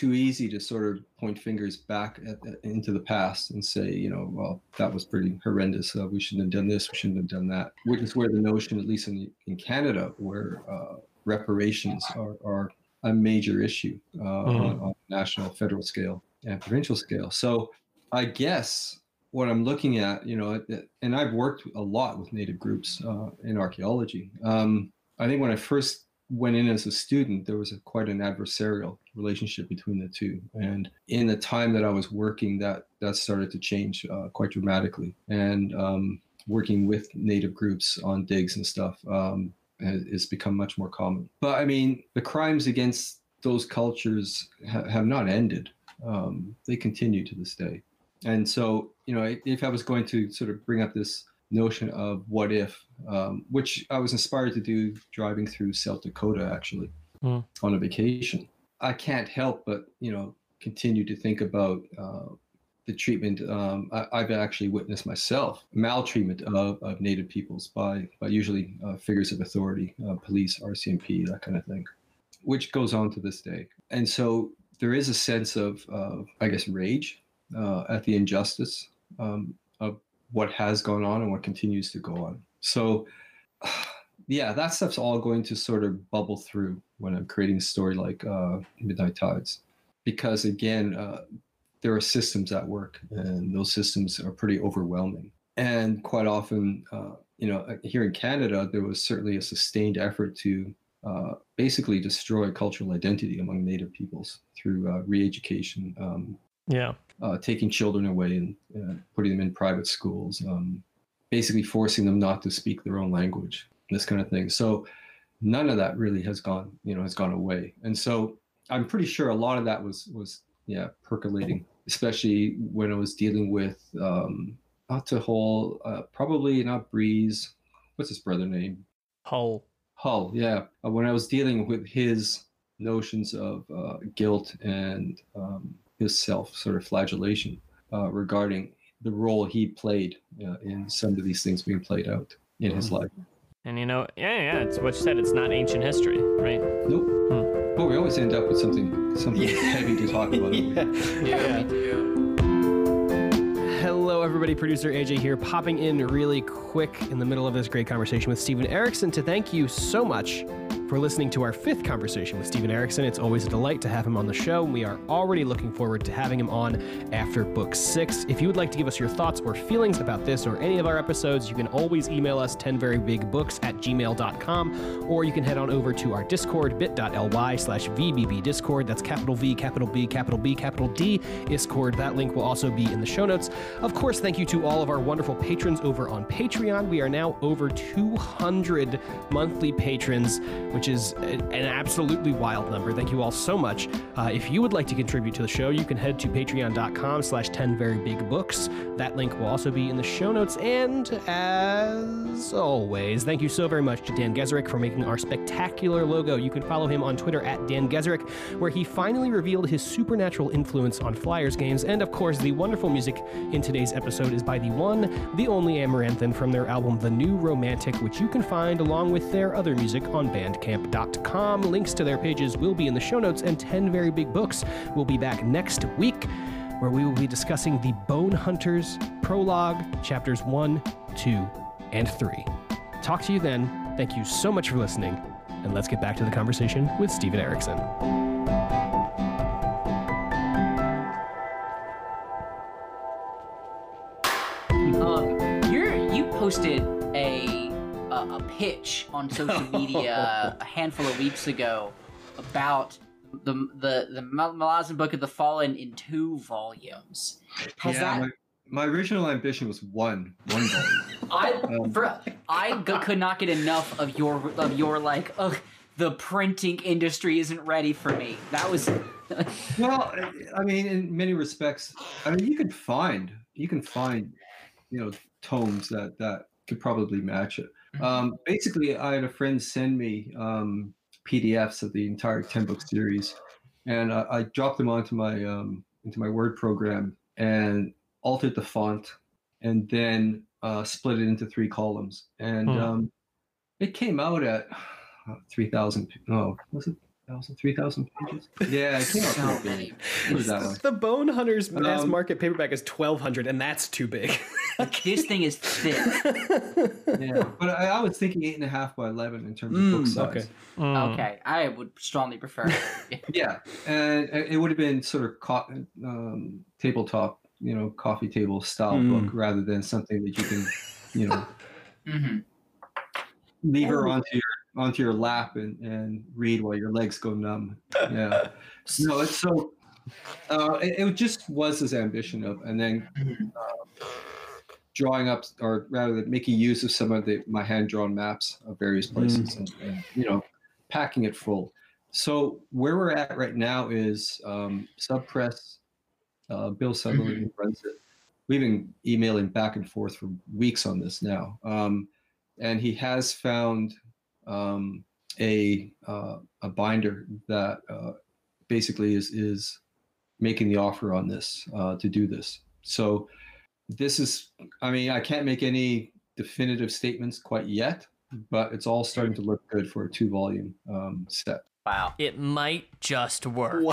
too easy to sort of point fingers back at, at- into the past and say, you know, well, that was pretty horrendous. Uh, we shouldn't have done this. We shouldn't have done that. Which is where the notion, at least in in Canada, where uh, reparations are, are a major issue uh, on, on national, federal scale, and provincial scale. So, I guess what I'm looking at, you know, and I've worked a lot with Native groups uh, in archaeology. Um, I think when I first went in as a student, there was a, quite an adversarial relationship between the two. And in the time that I was working, that that started to change uh, quite dramatically. And um, working with native groups on digs and stuff um, has, become much more common. But I mean, the crimes against those cultures ha- have not ended. Um, they continue to this day. And so, you know, if I was going to sort of bring up this notion of what if, um, which I was inspired to do driving through South Dakota actually Hmm. on a vacation. I can't help but you know continue to think about uh, the treatment um, I, I've actually witnessed myself maltreatment of, of Native peoples by by usually uh, figures of authority, uh, police, RCMP, that kind of thing, which goes on to this day. And so there is a sense of, of I guess rage uh, at the injustice um, of what has gone on and what continues to go on. So <sighs> yeah, that stuff's all going to sort of bubble through when I'm creating a story like uh, Midnight Tides, because again, uh, there are systems at work, and those systems are pretty overwhelming. And quite often, uh, you know, here in Canada, there was certainly a sustained effort to uh, basically destroy cultural identity among Native peoples through uh, re-education, um, Yeah. uh, taking children away and uh, putting them in private schools, um, basically forcing them not to speak their own language, this kind of thing. So none of that really has gone, you know, has gone away. And so I'm pretty sure a lot of that was was yeah percolating, especially when I was dealing with um, not Tehol, uh, probably not Brys. What's his brother name? Hull. Hull, yeah. Uh, when I was dealing with his notions of uh, guilt and um, his self sort of flagellation uh, regarding the role he played uh, in some of these things being played out in his life. And you know, yeah, yeah, it's what you said. It's not ancient history, right? Nope. Hmm. But we always end up with something something Yeah. heavy to talk about. don't? <laughs> Yeah. Hello, everybody. Producer AJ here, popping in really quick in the middle of this great conversation with Steven Erikson to thank you so much for listening to our fifth conversation with Steven Erikson. It's always a delight to have him on the show, and we are already looking forward to having him on after book six. If you would like to give us your thoughts or feelings about this or any of our episodes, you can always email us 10verybigbooks at gmail.com, or you can head on over to our Discord, bit.ly slash VBB Discord. That's capital V, capital B, capital B, capital D, Discord. That link will also be in the show notes. Of course, thank you to all of our wonderful patrons over on Patreon. We are now over 200 monthly patrons, which which is an absolutely wild number. Thank you all so much. Uh, if you would like to contribute to the show, you can head to patreon.com slash 10 very big books. That link will also be in the show notes. And as always, thank you so very much to Dan Geserick for making our spectacular logo. You can follow him on Twitter at Dan Gezerick, where he finally revealed his supernatural influence on Flyers games. And of course, the wonderful music in today's episode is by the one, the only Amaranthin from their album The New Romantic, which you can find along with their other music on bandcamp.com. Links to their pages will be in the show notes, and 10 Very Big Books will be back next week, where we will be discussing the Bone Hunters prologue, chapters 1, 2, and 3. Talk to you then. Thank you so much for listening, and let's get back to the conversation with Steven Erikson. Um, you're you posted a, a pitch on social media <laughs> a handful of weeks ago about the the the Malazan Book of the Fallen in two volumes. Has yeah, that my, my original ambition was one, one volume. <laughs> I Um, for, I g- could not get enough of your of your like ugh the printing industry isn't ready for me. That was <laughs> well, I- I mean, in many respects, I mean, you can find you can find you know tomes that that could probably match it. Mm-hmm. Um, basically, I had a friend send me um, PDFs of the entire ten book series, and I, I dropped them onto my um, into my Word program and altered the font, and then uh, split it into three columns, and Hmm. um, it came out at three thousand. No, was it? 1,000, 3,000 pages? Yeah, it came out so many. big. What is that one? The Bone Hunters mass Um, market paperback is 1200 and that's too big. Like, this thing is thick. <laughs> Yeah, but I, I was thinking eight and a half by eleven in terms of Mm, book size. okay. Mm. Okay, I would strongly prefer. <laughs> Yeah, and it would have been sort of co- um, tabletop, you know, coffee table style Mm. book rather than something that you can, you know, <laughs> hmm leave her Oh. onto your onto your lap and, and read while your legs go numb. Yeah, <laughs> no, it's so. Uh, it, it just was his ambition of, and then uh, drawing up, or rather, than making use of some of the my hand drawn maps of various places, and, and you know, packing it full. So where we're at right now is um, Subpress. Uh, Bill Sutherland runs it. We've been emailing back and forth for weeks on this now, um, and he has found um, a uh, a binder that uh, basically is is making the offer on this uh, to do this. So this is, I mean, I can't make any definitive statements quite yet, but it's all starting to look good for a two volume um, set. Wow. It might just work.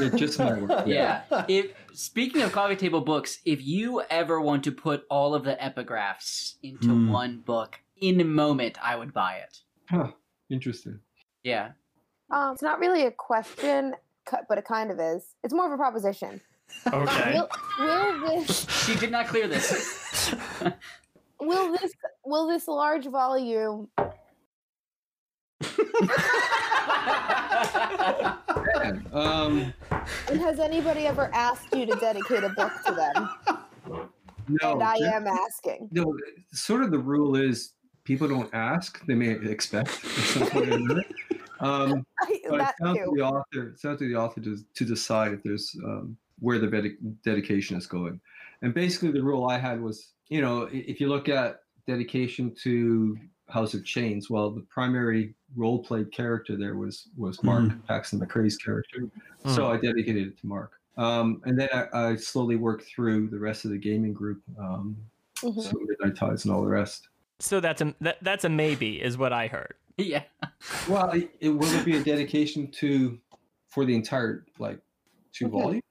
It just might work. Yeah. If speaking of coffee table books, if you ever want to put all of the epigraphs into Hmm. one book in a moment, I would buy it. Huh. Interesting. Yeah. Um, it's not really a question, but it kind of is. It's more of a proposition. Okay. Will, will this She did not clear this. <laughs> will this will this large volume um, and has anybody ever asked you to dedicate a book to them? no, and I ju- am asking. no, sort of the rule is people don't ask; they may expect at some point or another. <laughs> Um, but that it's down to the author. It's down to the author to, to decide if there's um, where the dedi- dedication is going. And basically, the rule I had was, you know, if you look at dedication to House of Chains, well, the primary role played character there was was Mark Paxton McCrae's character. So I dedicated it to Mark. Um, and then I, I slowly worked through the rest of the gaming group, um, Mhm. so Midnight Tides and all the rest. So that's a that, that's a maybe, is what I heard. <laughs> yeah. Well, it, it, will it be a dedication to for the entire like 2 Mhm. volumes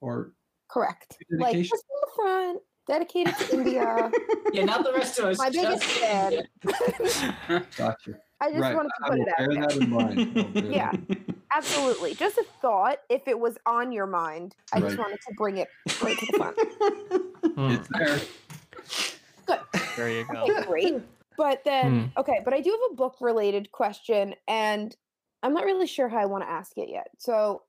or Correct. Like Dedication? just in the front, dedicated to India. <laughs> Yeah, not the rest of us. My biggest just- fan. <laughs> gotcha? I just right, wanted I to put will it out bear there. that in mind. I'll Yeah. Absolutely. Just a thought. If it was on your mind, I just wanted to bring it right to the front. Mm, It's there. Good. there you go. Okay, great. But then, okay, but I do have a book related question, and I'm not really sure how I want to ask it yet. So,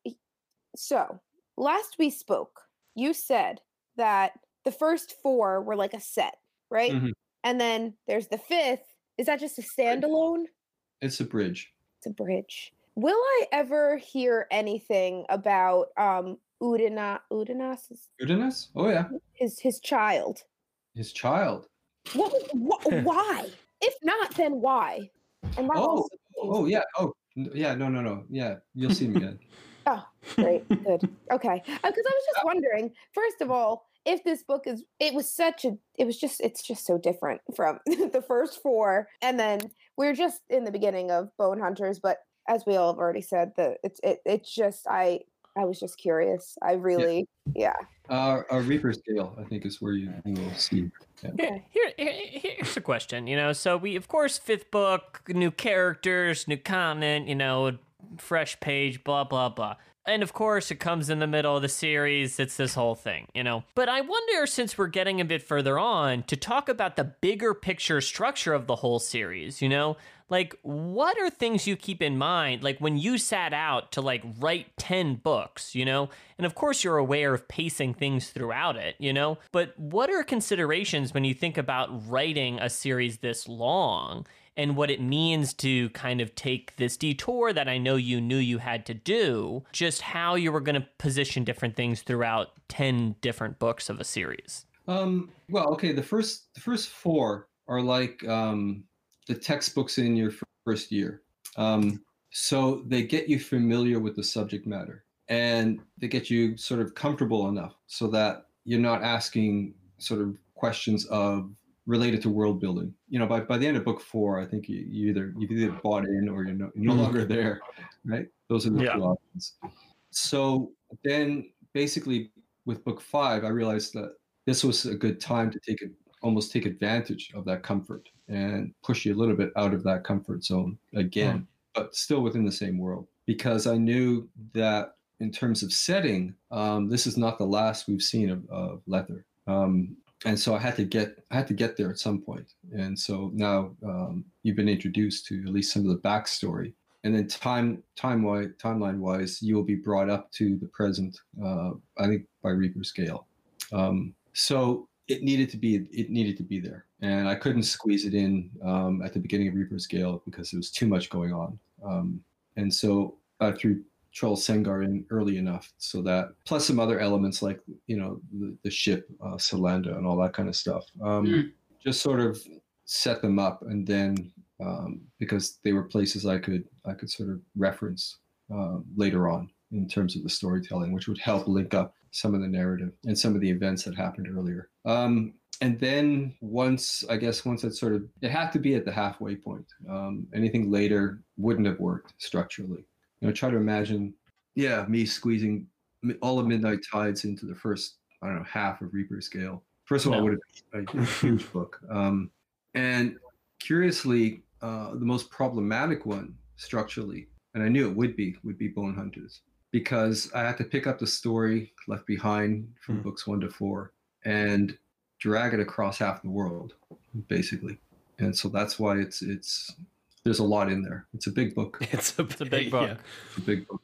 so last we spoke, you said that the first four were like a set, right? Mhm. And then there's the fifth. Is that just a standalone? It's a bridge. it's a bridge. Will I ever hear anything about um Udina Udinas Uranus? Oh yeah, his his child? His child. What, wh- <laughs> why? If not, then why? And that Oh, also oh, oh yeah. Oh yeah. No, no, no. Yeah, you'll see him again. <laughs> Oh, great, good, okay. Uh, because I was just wondering. First of all, if this book is, it was such a, it was just, it's just so different from <laughs> the first four, and then we're just in the beginning of Bone Hunters. But as we all have already said, the it's it, it's just I I was just curious. I really, yeah. Uh, a Reaper's Gale, I think, is where you, you will see. Here, here, here- here's a question. You know, so we, of course, fifth book, new characters, new content. You know, fresh page, blah blah blah. And of course, it comes in the middle of the series. It's this whole thing, you know. But I wonder, since we're getting a bit further on, to talk about the bigger picture structure of the whole series. You know, like what are things you keep in mind, like when you sat out to like write ten books, you know. And of course, you're aware of pacing things throughout it, you know. But what are considerations when you think about writing a series this long? and what it means to kind of take this detour that I know you knew you had to do, just how you were going to position different things throughout 10 different books of a series. Um, well, okay. The first, the first four are like um, the textbooks in your first year. Um, so they get you familiar with the subject matter, and they get you sort of comfortable enough so that you're not asking sort of questions of related to world building. You know, by, by the end of book four, I think you, you either you've either bought in or you're no, you're no longer there, right? Those are the Yeah. two options. So then, basically, with book five, I realized that this was a good time to take it, almost take advantage of that comfort and push you a little bit out of that comfort zone again, but still within the same world. Because I knew that in terms of setting, um, this is not the last we've seen of, of Lether. Um, and so I had to get I had to get there at some point. And so now um, you've been introduced to at least some of the backstory, and then time time wise timeline wise, you will be brought up to the present. Uh, I think by Reaper's Gale. Um, so it needed to be it needed to be there, and I couldn't squeeze it in um, at the beginning of Reaper's Gale because there was too much going on. Um, and so I threw Trull Sengar in early enough so that plus some other elements like you know the, the ship uh, Silanda and all that kind of stuff. Um, Mm. Just sort of set them up, and then um, because they were places I could I could sort of reference uh, later on in terms of the storytelling, which would help link up some of the narrative and some of the events that happened earlier. Um, and then once I guess once it sort of it had to be at the halfway point. Um, anything later wouldn't have worked structurally you know, try to imagine, yeah, me squeezing all of Midnight Tides into the first, I don't know, half of Reaper's Gale. First of all, No. it would have been a huge book. Um, and curiously, uh, the most problematic one structurally, and I knew it would be, would be Bone Hunters, because I had to pick up the story left behind from Hmm. books one to four and drag it across half the world, basically. And so that's why it's it's there's a lot in there. It's a big book. <laughs> It's a, It's a big <laughs> book. yeah. a big book.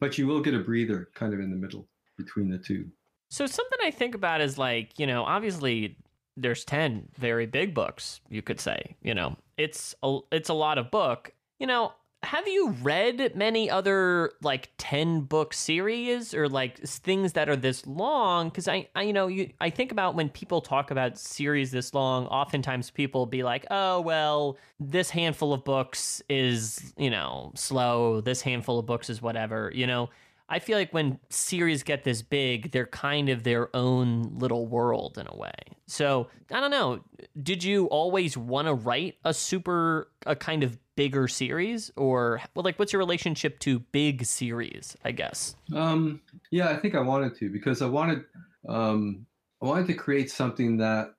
But you will get a breather kind of in the middle between the two. So something I think about is like, you know, obviously there's 10 very big books, you could say, you know. It's a, it's a lot of book. You know, have you read many other like 10 book series or like things that are this long cuz I, I you know, you I think about when people talk about series this long, oftentimes people be like, "Oh, well, this handful of books is, you know, slow. This handful of books is whatever," you know. I feel like when series get this big, they're kind of their own little world in a way. So I don't know. Did you always want to write a super, a kind of bigger series, or well, like what's your relationship to big series? I guess. Um, yeah, I think I wanted to because I wanted um, I wanted to create something that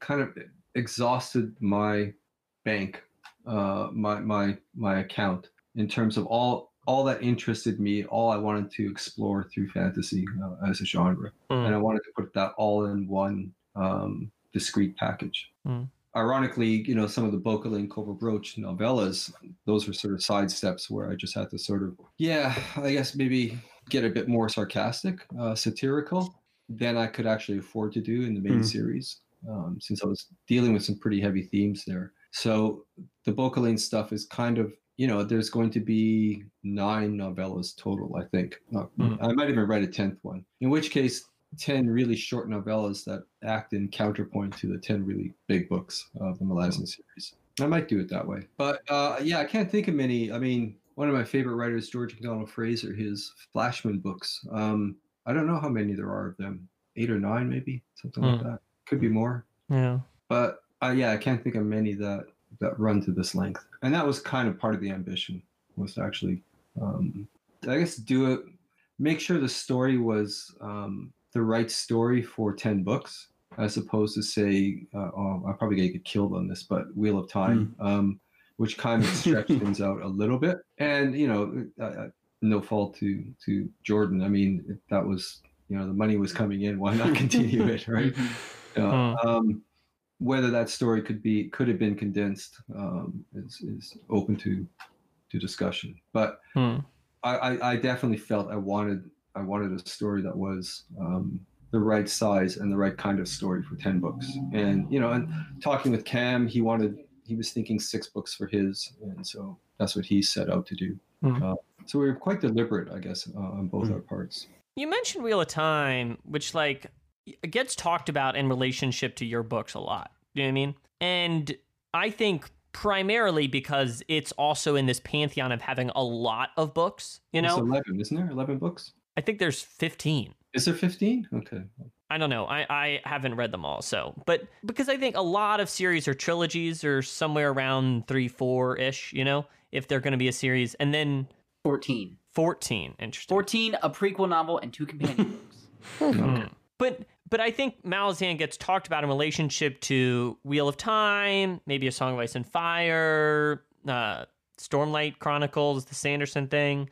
kind of exhausted my bank, uh, my my my account in terms of all all that interested me, all I wanted to explore through fantasy uh, as a genre, Mm. and I wanted to put that all in one um, discrete package. Mm. Ironically, you know, some of the Bauchelain and Korbal Broach novellas, those were sort of sidesteps where I just had to sort of, yeah, I guess maybe get a bit more sarcastic, uh, satirical than I could actually afford to do in the main Mm. series, um, since I was dealing with some pretty heavy themes there. So the Bauchelain stuff is kind of you know, there's going to be nine novellas total, I think. Uh, Hmm. I might even write a tenth one. In which case, ten really short novellas that act in counterpoint to the ten really big books of the Malazan series. I might do it that way. But uh, yeah, I can't think of many. I mean, one of my favorite writers, George MacDonald Fraser, his Flashman books. Um, I don't know how many there are of them. Eight or nine, maybe something like Hmm. that. Could be more Yeah. but uh, yeah, I can't think of many that that run to this length. And that was kind of part of the ambition was to actually, um, I guess, do it, make sure the story was um, the right story for ten books, as opposed to say, uh, oh, I'm probably gonna get killed on this, but Wheel of Time, um, which kind of stretched <laughs> things out a little bit. And you know, uh, no fault to to Jordan. I mean, that was you know the money was coming in, why not <laughs> continue it, right? <laughs> Uh, um, whether that story could be could have been condensed um, is, is open to to discussion. But Hmm. I, I, I definitely felt I wanted I wanted a story that was um, the right size and the right kind of story for ten books. And you know, and talking with Cam, he wanted he was thinking six books for his, and so that's what he set out to do. Hmm. Uh, so we were quite deliberate, I guess, uh, on both Hmm. our parts. You mentioned Wheel of Time, which like gets talked about in relationship to your books a lot. You know what I mean? And I think primarily because it's also in this pantheon of having a lot of books. You It's know, eleven, isn't there? Eleven books. I think there's 15. Is there fifteen? Okay. I don't know. I, I haven't read them all. So, but because I think a lot of series or trilogies are somewhere around three, four ish, you know, if they're going to be a series. And then 14. 14. Interesting. 14, a prequel novel, and two companion books. <laughs> Hmm. But but I think Malazan gets talked about in relationship to Wheel of Time, maybe A Song of Ice and Fire, uh, Stormlight Chronicles, the Sanderson thing.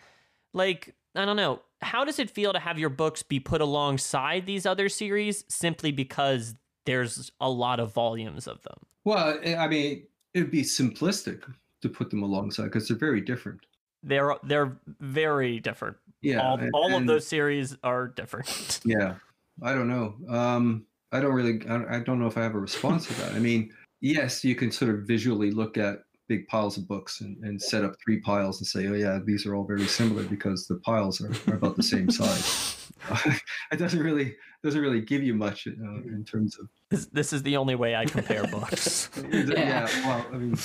Like, I don't know. How does it feel to have your books be put alongside these other series simply because there's a lot of volumes of them? Well, I I mean, it would be simplistic to put them alongside because they're very different. They're they're very different. Yeah, all and- all of those series are different. Yeah, I don't know. Um, I don't really. I don't- know if I have a response to that. I mean, yes, you can sort of visually look at big piles of books and, and set up three piles and say, oh yeah, these are all very similar because the piles are, are about the same size. <laughs> <laughs> it doesn't really doesn't really give you much uh, in terms of this, this is the only way I compare books. <laughs> yeah. Well, I mean,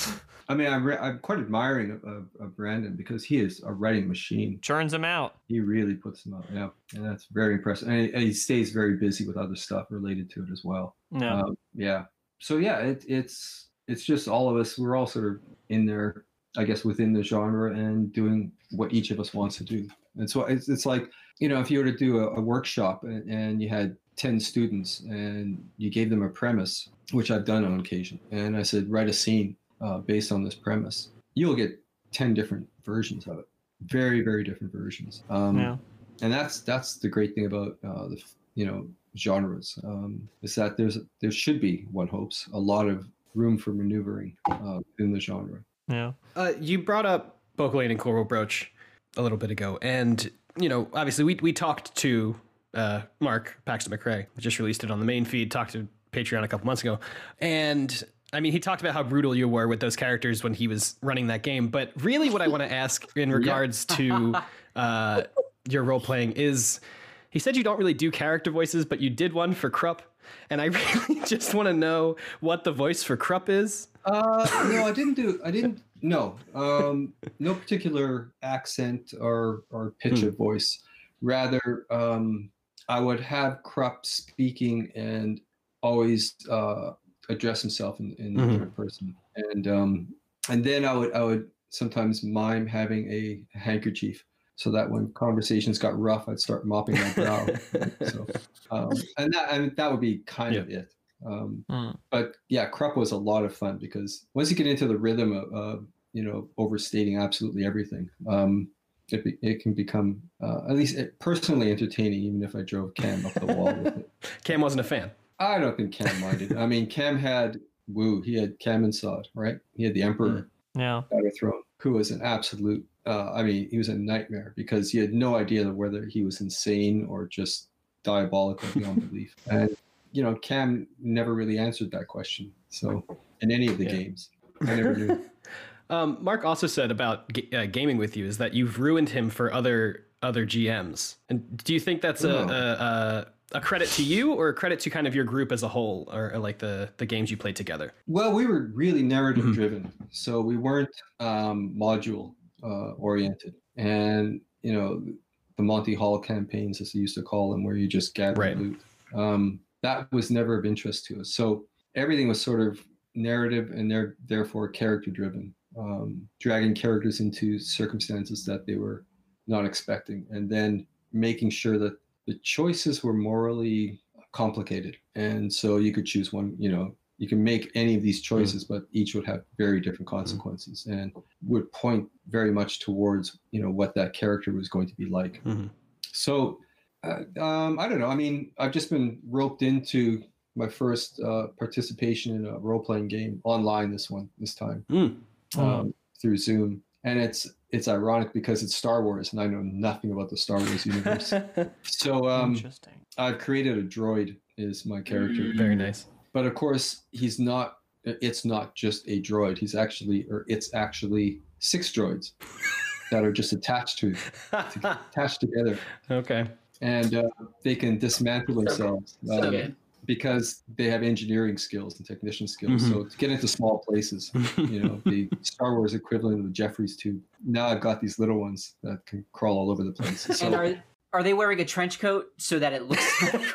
I mean, I'm, re- I'm quite admiring of, of, of Brandon because he is a writing machine. Churns them out. He really puts them out, yeah, and that's very impressive. And he, and he stays very busy with other stuff related to it as well. No. Um, yeah. So yeah, it, it's it's just all of us. We're all sort of in there, I guess, within the genre and doing what each of us wants to do. And so it's, it's like you know, if you were to do a, a workshop and, and you had ten students and you gave them a premise, which I've done on occasion, and I said write a scene uh, based on this premise, you'll get ten different versions of it. Very very different versions. Um, yeah. and that's that's the great thing about uh, the you know genres um, is that there's there should be one hopes a lot of room for maneuvering uh, in the genre. Yeah. Uh, you brought up Bauchelain and Korbal Broach a little bit ago, and you know, obviously, we we talked to uh, Mark Paxton McRae, just released it on the main feed. Talked to Patreon a couple months ago, and I mean, he talked about how brutal you were with those characters when he was running that game. But really, what I want to ask in <laughs> regards to uh, your role playing is, he said you don't really do character voices, but you did one for Kruppe, and I <laughs> really just want to know what the voice for Kruppe is. Uh, no, I didn't do. I didn't. <laughs> No, um, no particular accent or or pitch of voice. Rather, um, I would have Kruppe speaking and always uh, address himself in, in Mhm. the third person, and um, and then I would I would sometimes mime having a handkerchief so that when conversations got rough, I'd start mopping my brow. <laughs> so, um, and that and that would be kind of it. Um, Mm. but yeah, Kruppe was a lot of fun because once you get into the rhythm of, of you know overstating absolutely everything, um, it be, it can become uh, at least personally entertaining. Even if I drove Cam up the wall with it, <laughs> Cam wasn't a fan. I don't think Cam minded. I mean, Cam had Wu. He had Cam and Sod, right? He had the Emperor Yeah. out of Throne, who was an absolute. Uh, I mean, he was a nightmare because he had no idea whether he was insane or just diabolical beyond belief. <laughs> And you know, Cam never really answered that question. So in any of the Yeah. games, I never knew. <laughs> Um, Mark also said about g- uh, gaming with you is that you've ruined him for other other GMs. And do you think that's a, Oh. a, a a credit to you or a credit to kind of your group as a whole, or, or like the the games you played together? Well, we were really narrative Mhm. driven, so we weren't um, module uh, oriented. And you know, the Monty Hall campaigns, as they used to call them, where you just gather Right. loot, um, that was never of interest to us. So everything was sort of narrative and there, therefore character driven, um, dragging characters into circumstances that they were not expecting, and then making sure that the choices were morally complicated. And so you could choose one, you know, you can make any of these choices, but each would have very different consequences and would point very much towards, you know, what that character was going to be like. Mhm. So, uh, um, I don't know. I mean, I've just been roped into my first uh, participation in a role playing game online. This one, this time, Mm. um, through Zoom, and it's it's ironic because it's Star Wars, and I know nothing about the Star Wars universe. <laughs> so, um, Interesting. I've created a droid is my character, Very nice. but of course he's not. It's not just a droid. He's actually, or it's actually six droids that are just attached to <laughs> attached together okay. and uh, they can dismantle So good. themselves So um, good. Because they have engineering skills and technician skills. So mm-hmm. to get into small places, <laughs> you know, the Star Wars equivalent of the Jefferies tube. Now I've got these little ones that can crawl all over the place. So and are are they wearing a trench coat so that it looks like a <laughs>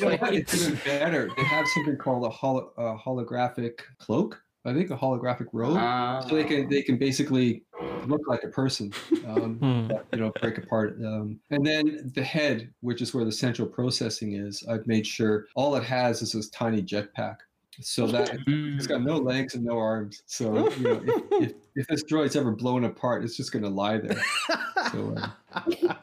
Yeah, one it's even better. They have something called a, holo- a holographic cloak. I think a holographic robe. Uh, so they can they can basically look like a person. Um, <laughs> Hmm. that, you know break apart um, and then the head which is where the central processing is i've made sure all it has is this tiny jetpack so that it's got no legs and no arms so <laughs> you know if, if, if this droid's ever blown apart it's just going to lie there so, uh, <laughs>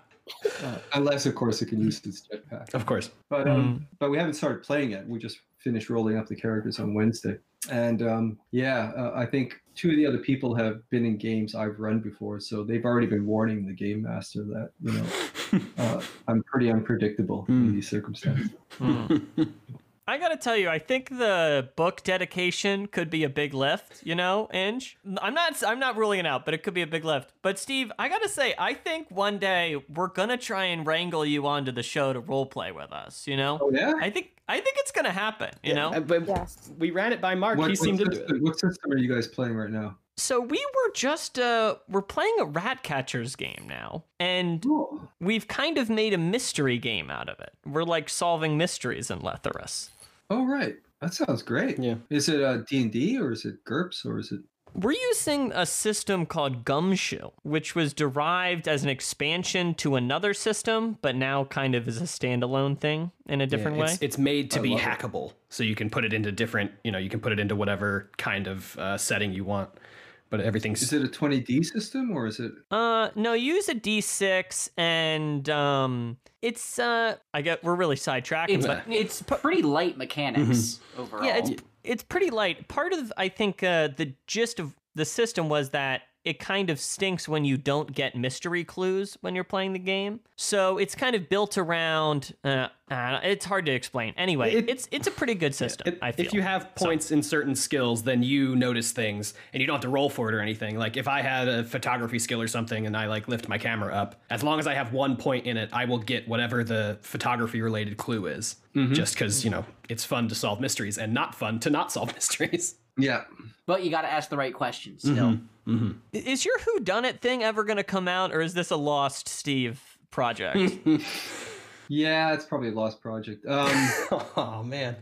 uh, unless of course it can use its jetpack of course. but um, but we haven't started playing yet. We just finished rolling up the characters on Wednesday, and um, yeah, uh, I think two of the other people have been in games I've run before, so they've already been warning the game master that you know <laughs> uh, I'm pretty unpredictable in Hmm. these circumstances. Hmm. I gotta tell you, I think the book dedication could be a big lift. You know, Inge. I'm not. I'm not ruling it out, but it could be a big lift. But Steve, I gotta say, I think one day we're gonna try and wrangle you onto the show to role play with us. You know, Oh yeah. I think. I think it's gonna happen. You know. Uh, but Yes. we ran it by Mark. What, he what seemed to do system, it. what system are you guys playing right now? So we were just uh we're playing a rat catchers game now. And Oh, we've kind of made a mystery game out of it. We're like solving mysteries in Letheras. oh right. That sounds great. Yeah. Is it uh, D and D or is it GURPS or is it? We're using a system called Gumshoe, which was derived as an expansion to another system, but now kind of is a standalone thing in a different Yeah, way. It's, it's made to I be love it. hackable, so you can put it into different. You know, you can put it into whatever kind of uh, setting you want. But everything's Is it a 20D system or is it? Uh, no, use a D6 and um, it's uh, I get we're really sidetracking, it's but it's pretty light mechanics overall. yeah, it's it's pretty light. Part of I think uh, the gist of the system was that it kind of stinks when you don't get mystery clues when you're playing the game. So it's kind of built around. Uh, uh, it's hard to explain. Anyway, It- it's it's a pretty good system. If- I feel. If you have points in certain skills, then you notice things, and you don't have to roll for it or anything. Like if I had a photography skill or something, and I like lift my camera up, as long as I have one point in it, I will get whatever the photography related clue is. Just because you know it's fun to solve mysteries and not fun to not solve <laughs> mysteries. Yeah. but you got to ask the right questions still. Mm-hmm. is your Who Done It thing ever going to come out, or is this a lost Steve project? <laughs> Yeah, it's probably a lost project. Um, <laughs> oh man.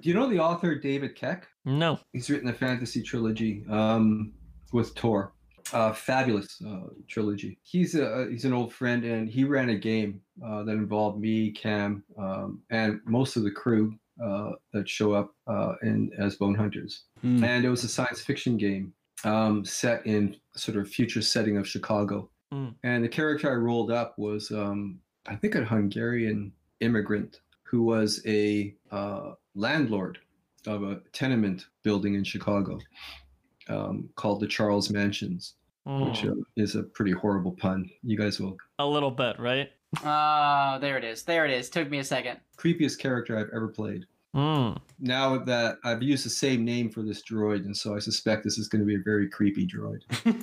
do you know the author David Keck? no. He's written a fantasy trilogy um, with Tor. Uh, fabulous uh, trilogy. He's a he's an old friend, and he ran a game uh, that involved me, Cam, um, and most of the crew uh, that show up uh, in as Bone Hunters. Hmm. And it was a science fiction game um, set in sort of future setting of Chicago. Mm. And the character I rolled up was, um, I think, a Hungarian immigrant who was a uh, landlord of a tenement building in Chicago um, called the Charles Mansions, which Mm. uh, is a pretty horrible pun. You guys will. A little bit, right? Oh, there it is. There it is. Took me a second. Creepiest character I've ever played. Mm. Now that I've used the same name for this droid, and so I suspect this is going to be a very creepy droid.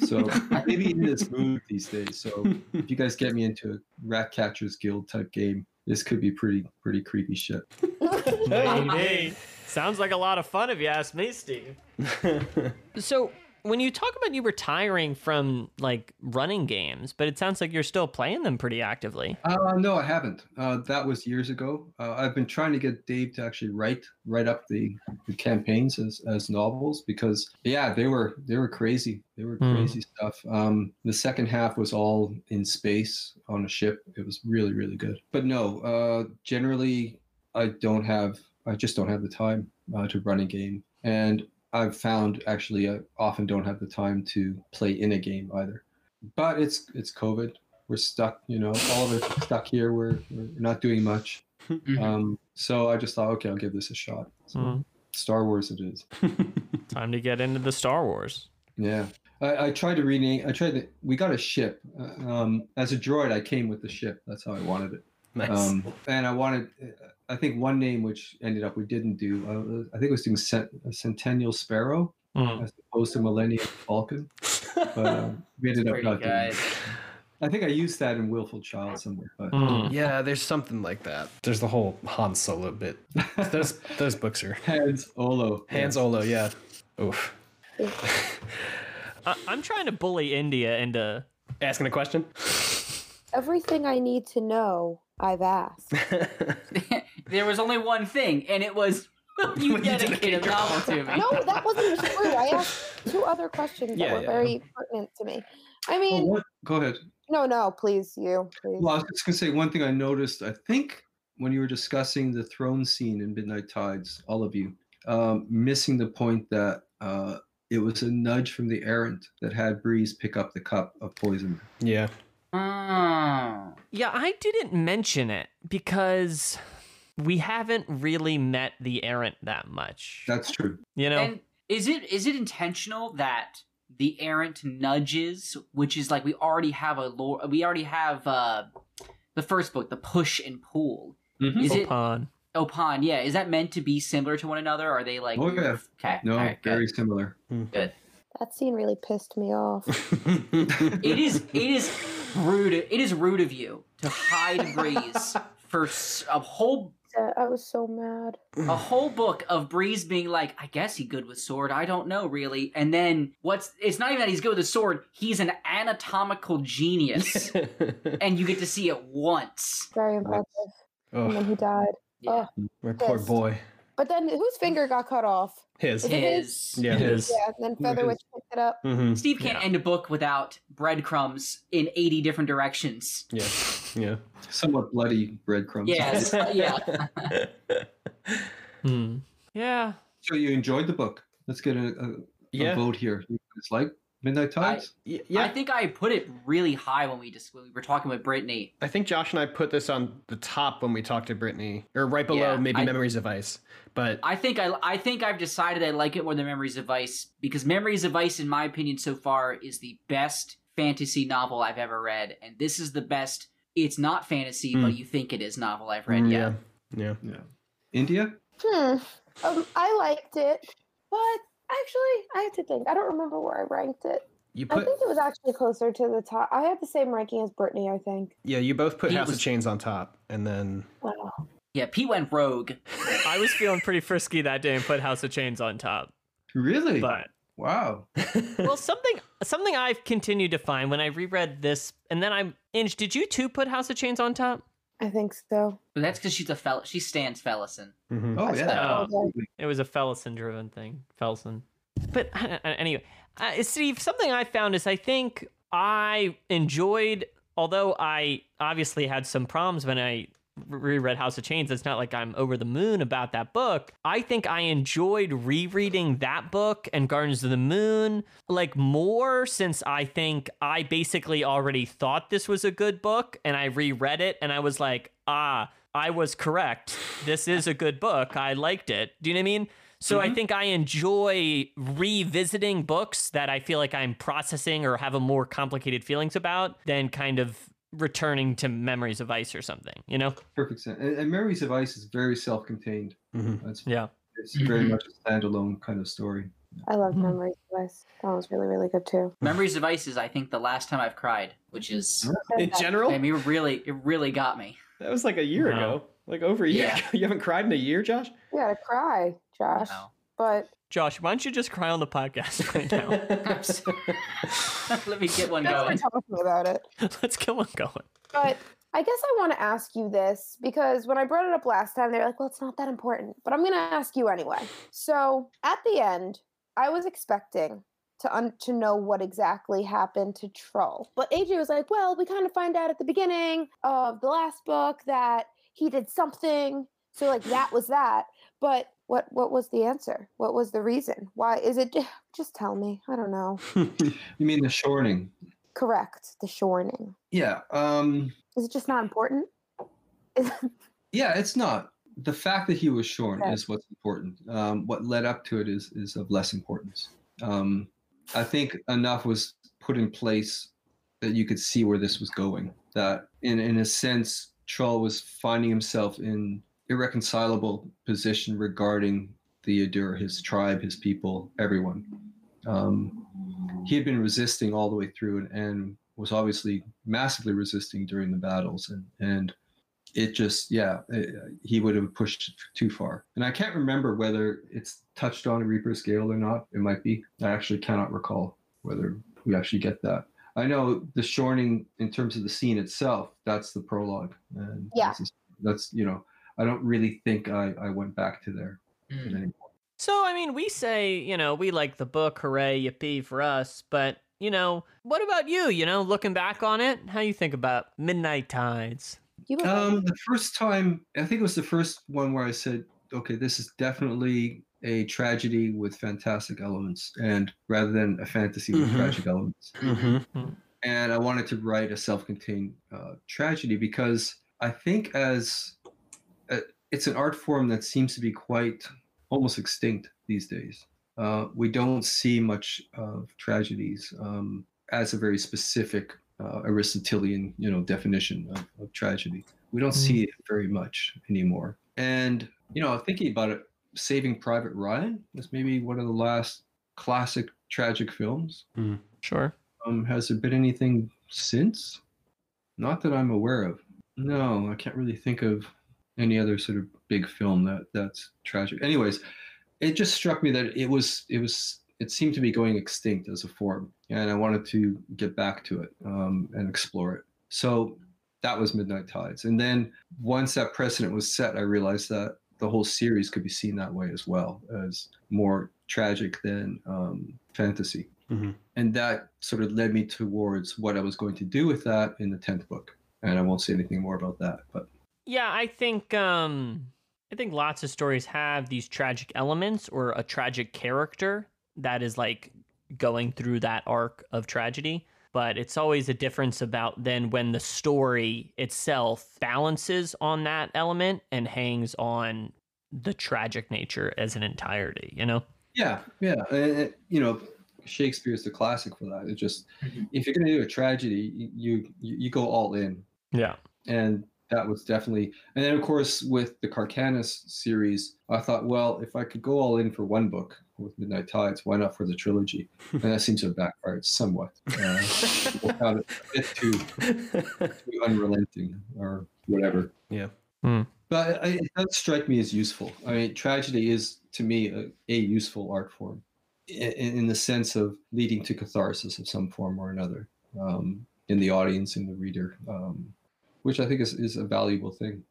So <laughs> maybe in this mood these days. So if you guys get me into a Rat Catchers Guild type game, this could be pretty pretty creepy shit. Maybe. Sounds like a lot of fun if you ask me, Steve. So when you talk about you retiring from like running games, but it sounds like you're still playing them pretty actively. Uh, no, I haven't. Uh, that was years ago. Uh, I've been trying to get Dave to actually write write up the, the campaigns as, as novels because yeah, they were they were crazy. They were Hmm. crazy stuff. Um, the second half was all in space on a ship. It was really really good. But no, uh, generally I don't have. I just don't have the time uh, to run a game, and I've found actually I often don't have the time to play in a game either. But it's it's COVID we're stuck, you know, all of us stuck here. We're, we're not doing much. <laughs> Mhm. Um, so I just thought, okay, I'll give this a shot. So Hmm. Star Wars it is. <laughs> Time to get into the Star Wars. Yeah. I, I tried to rename, I tried to, we got a ship. Uh, um, as a droid, I came with the ship. That's how I wanted it. nice. Um, and I wanted, I think one name which ended up we didn't do, uh, I think it was doing Cent- Centennial Sparrow Mm. as opposed to Millennium Falcon. <laughs> But um, we ended up Pretty not doing I think I used that in Willful Child somewhere. But Mm. yeah, there's something like that. There's the whole Han Solo bit. <laughs> Those those books are Hans Olo. Hans Olo. Yeah. Oof. I- I'm trying to bully India into. Asking a question. Everything I need to know, I've asked. <laughs> there was only one thing, and it was will you <laughs> Will you dedicate a novel to me? No, that wasn't true. I asked two other questions Yeah, that were yeah. very pertinent to me. I mean, what? Go ahead. no, no, please, you, please. Well, I was just gonna say one thing I noticed. I think when you were discussing the throne scene in Midnight Tides, all of you, um, missing the point that uh, it was a nudge from the errant that had Brys pick up the cup of poison. yeah. Oh. Yeah, I didn't mention it because we haven't really met the errant that much. That's true. you know, And is it is it intentional that the errant nudges, which is like we already have a lore, we already have uh the first book, the push and pull. Mhm. Is it Oponn. Oponn? Yeah, is that meant to be similar to one another? Or are they like? Oh, yeah. Okay. No, all right, good. very similar. Good. That scene really pissed me off. <laughs> It is it is rude. It is rude of you to hide Brys <laughs> for a whole Uh, I was so mad. a <sighs> whole book of Brys being like, I guess he good with sword. I don't know really. And then what's it's not even that he's good with a sword. He's an anatomical genius, <laughs> and you get to see it once. Very impressive. Oh. And then oh, he died. Yeah. my poor boy. But then whose finger got cut off? His. Is it His. Yeah, his. Yeah, and then No, Featherwitch his- picked it up. Mm-hmm. Steve can't Yeah. end a book without breadcrumbs in eighty different directions. Yeah. Yeah. Somewhat bloody breadcrumbs. Yes, <laughs> yeah. <laughs> Hmm. Yeah. So you enjoyed the book? Let's get a, a, a Yeah. vote here. It's like Midnight Tides. Y- I Yeah. I think I put it really high when we just when we were talking with Brittany. I think Josh and I put this on the top when we talked to Brittany, or right below Yeah, maybe I- Memories of Ice. But I think I I think I've decided I like it more than Memories of Ice because Memories of Ice, in my opinion, so far is the best fantasy novel I've ever read, and this is the best. It's not fantasy, Hmm. but you think it is novel I've read. Mm, Yeah. yeah. Yeah. India. Hmm. Um, I liked it, but actually, I have to think. I don't remember where I ranked it. You put, I think it was actually closer to the top. I had the same ranking as Brittany. I think. yeah, you both put He House was- of Chains on top, and then Wow. Yeah, Pete went rogue. I was feeling pretty frisky that day and put House of Chains on top. Really? But wow. <laughs> well, something something I've continued to find when I reread this, and then I'm Inge. Did you two put House of Chains on top? I think so. But that's because she's a fel. She stands Felisin. Mhm. Oh yeah. Oh. It was a Felisin driven thing. Felisin. But <laughs> anyway, uh, Steve, something I found is I think I enjoyed, although I obviously had some problems when I reread House of Chains. It's not like I'm over the moon about that book. I think I enjoyed rereading that book and Gardens of the Moon like more since I think I basically already thought this was a good book and I reread it and I was like, ah, I was correct. This is a good book. I liked it. Do you know what I mean? So I think I enjoy revisiting books that I feel like I'm processing or have a more complicated feelings about than kind of returning to Memories of Ice or something, you know? Perfect sense. And, and Memories of Ice is very self-contained. Mhm. It's, Yeah. it's very much a standalone kind of story. I loved Hmm. Memories of Ice. That was really, really good too. Memories of Ice is, I think, the last time I've cried, which is, <laughs> In general, I mean, it really, it really got me. that was like a year Wow. ago, like over a year Yeah. ago. <laughs> You haven't cried in a year, Josh? You gotta cry, Josh. Wow. But Josh, why don't you just cry on the podcast right now? <laughs> <laughs> Let me get one we're going. talking about it. Let's get one going. But I guess I want to ask you this because when I brought it up last time, they were like, well, it's not that important. But I'm going to ask you anyway. So at the end, I was expecting to un- to know what exactly happened to Trull. But AJ was like, well, we kind of find out at the beginning of the last book that he did something. So like that was that. But what what was the answer? What was the reason? Why is it <sighs> just tell me. I don't know. <laughs> You mean the shorning? Correct. The shorning. Yeah. Um, Is it just not important? <laughs> Yeah, it's not. The fact that he was shorn Okay. is what's important. Um, what led up to it is is of less importance. Um, I think enough was put in place that you could see where this was going. That in in a sense, Trull was finding himself in irreconcilable position regarding the Edur, his tribe, his people, everyone. Um, he had been resisting all the way through and, and was obviously massively resisting during the battles. And and it just yeah it, he would have pushed too far. And i can't remember whether it's touched on in reaper's gale or not. It might be. I actually cannot recall whether we actually get that. I know the shorning in terms of the scene itself that's the prologue. And Yeah. that's, that's you know i don't really think i i went back to there Mm. at any point. So, I mean, we say, you know, we like the book, hooray, yippee for us, but, you know, what about you? You know, looking back on it, how you think about Midnight Tides? Um, the first time, I think it was the first one where I said, "Okay, this is definitely a tragedy with fantastic elements, and rather than a fantasy with Mhm. tragic elements." mm-hmm. And I wanted to write a self-contained uh, tragedy because I think as uh, it's an art form that seems to be quite almost extinct these days. Uh, we don't see much of tragedies um, as a very specific uh, Aristotelian, you know, definition of, of tragedy. We don't see it very much anymore. And you know, thinking about it, Saving Private Ryan is maybe one of the last classic tragic films. Sure. Um, has there been anything since? Not that I'm aware of. No, I can't really think of any other sort of big film that that's tragic. Anyways, it just struck me that it was it was it seemed to be going extinct as a form, and I wanted to get back to it um, and explore it. So that was Midnight Tides, and then once that precedent was set, I realized that the whole series could be seen that way as well as more tragic than um, fantasy and that sort of led me towards what I was going to do with that in the tenth book. And I won't say anything more about that. But Yeah, I think um I think lots of stories have these tragic elements or a tragic character that is like going through that arc of tragedy. But it's always a difference about then when the story itself balances on that element and hangs on the tragic nature as an entirety, you know? yeah, yeah, and, and, you know, Shakespeare's the classic for that. It's just Mhm. if you're going to do a tragedy, you, you you go all in, Yeah. and that was definitely. And then of course with the Kharkanas series, I thought, well, if I could go all in for one book with Midnight Tides, why not for the trilogy? <laughs> And that seems to have backfired somewhat. Uh, <laughs> it a bit too too unrelenting or whatever. Yeah. Hmm. But I- it does strike me as useful. I mean, tragedy is to me a, a useful art form, in, in the sense of leading to catharsis of some form or another um, in the audience, in the reader, um, which I think is, is a valuable thing.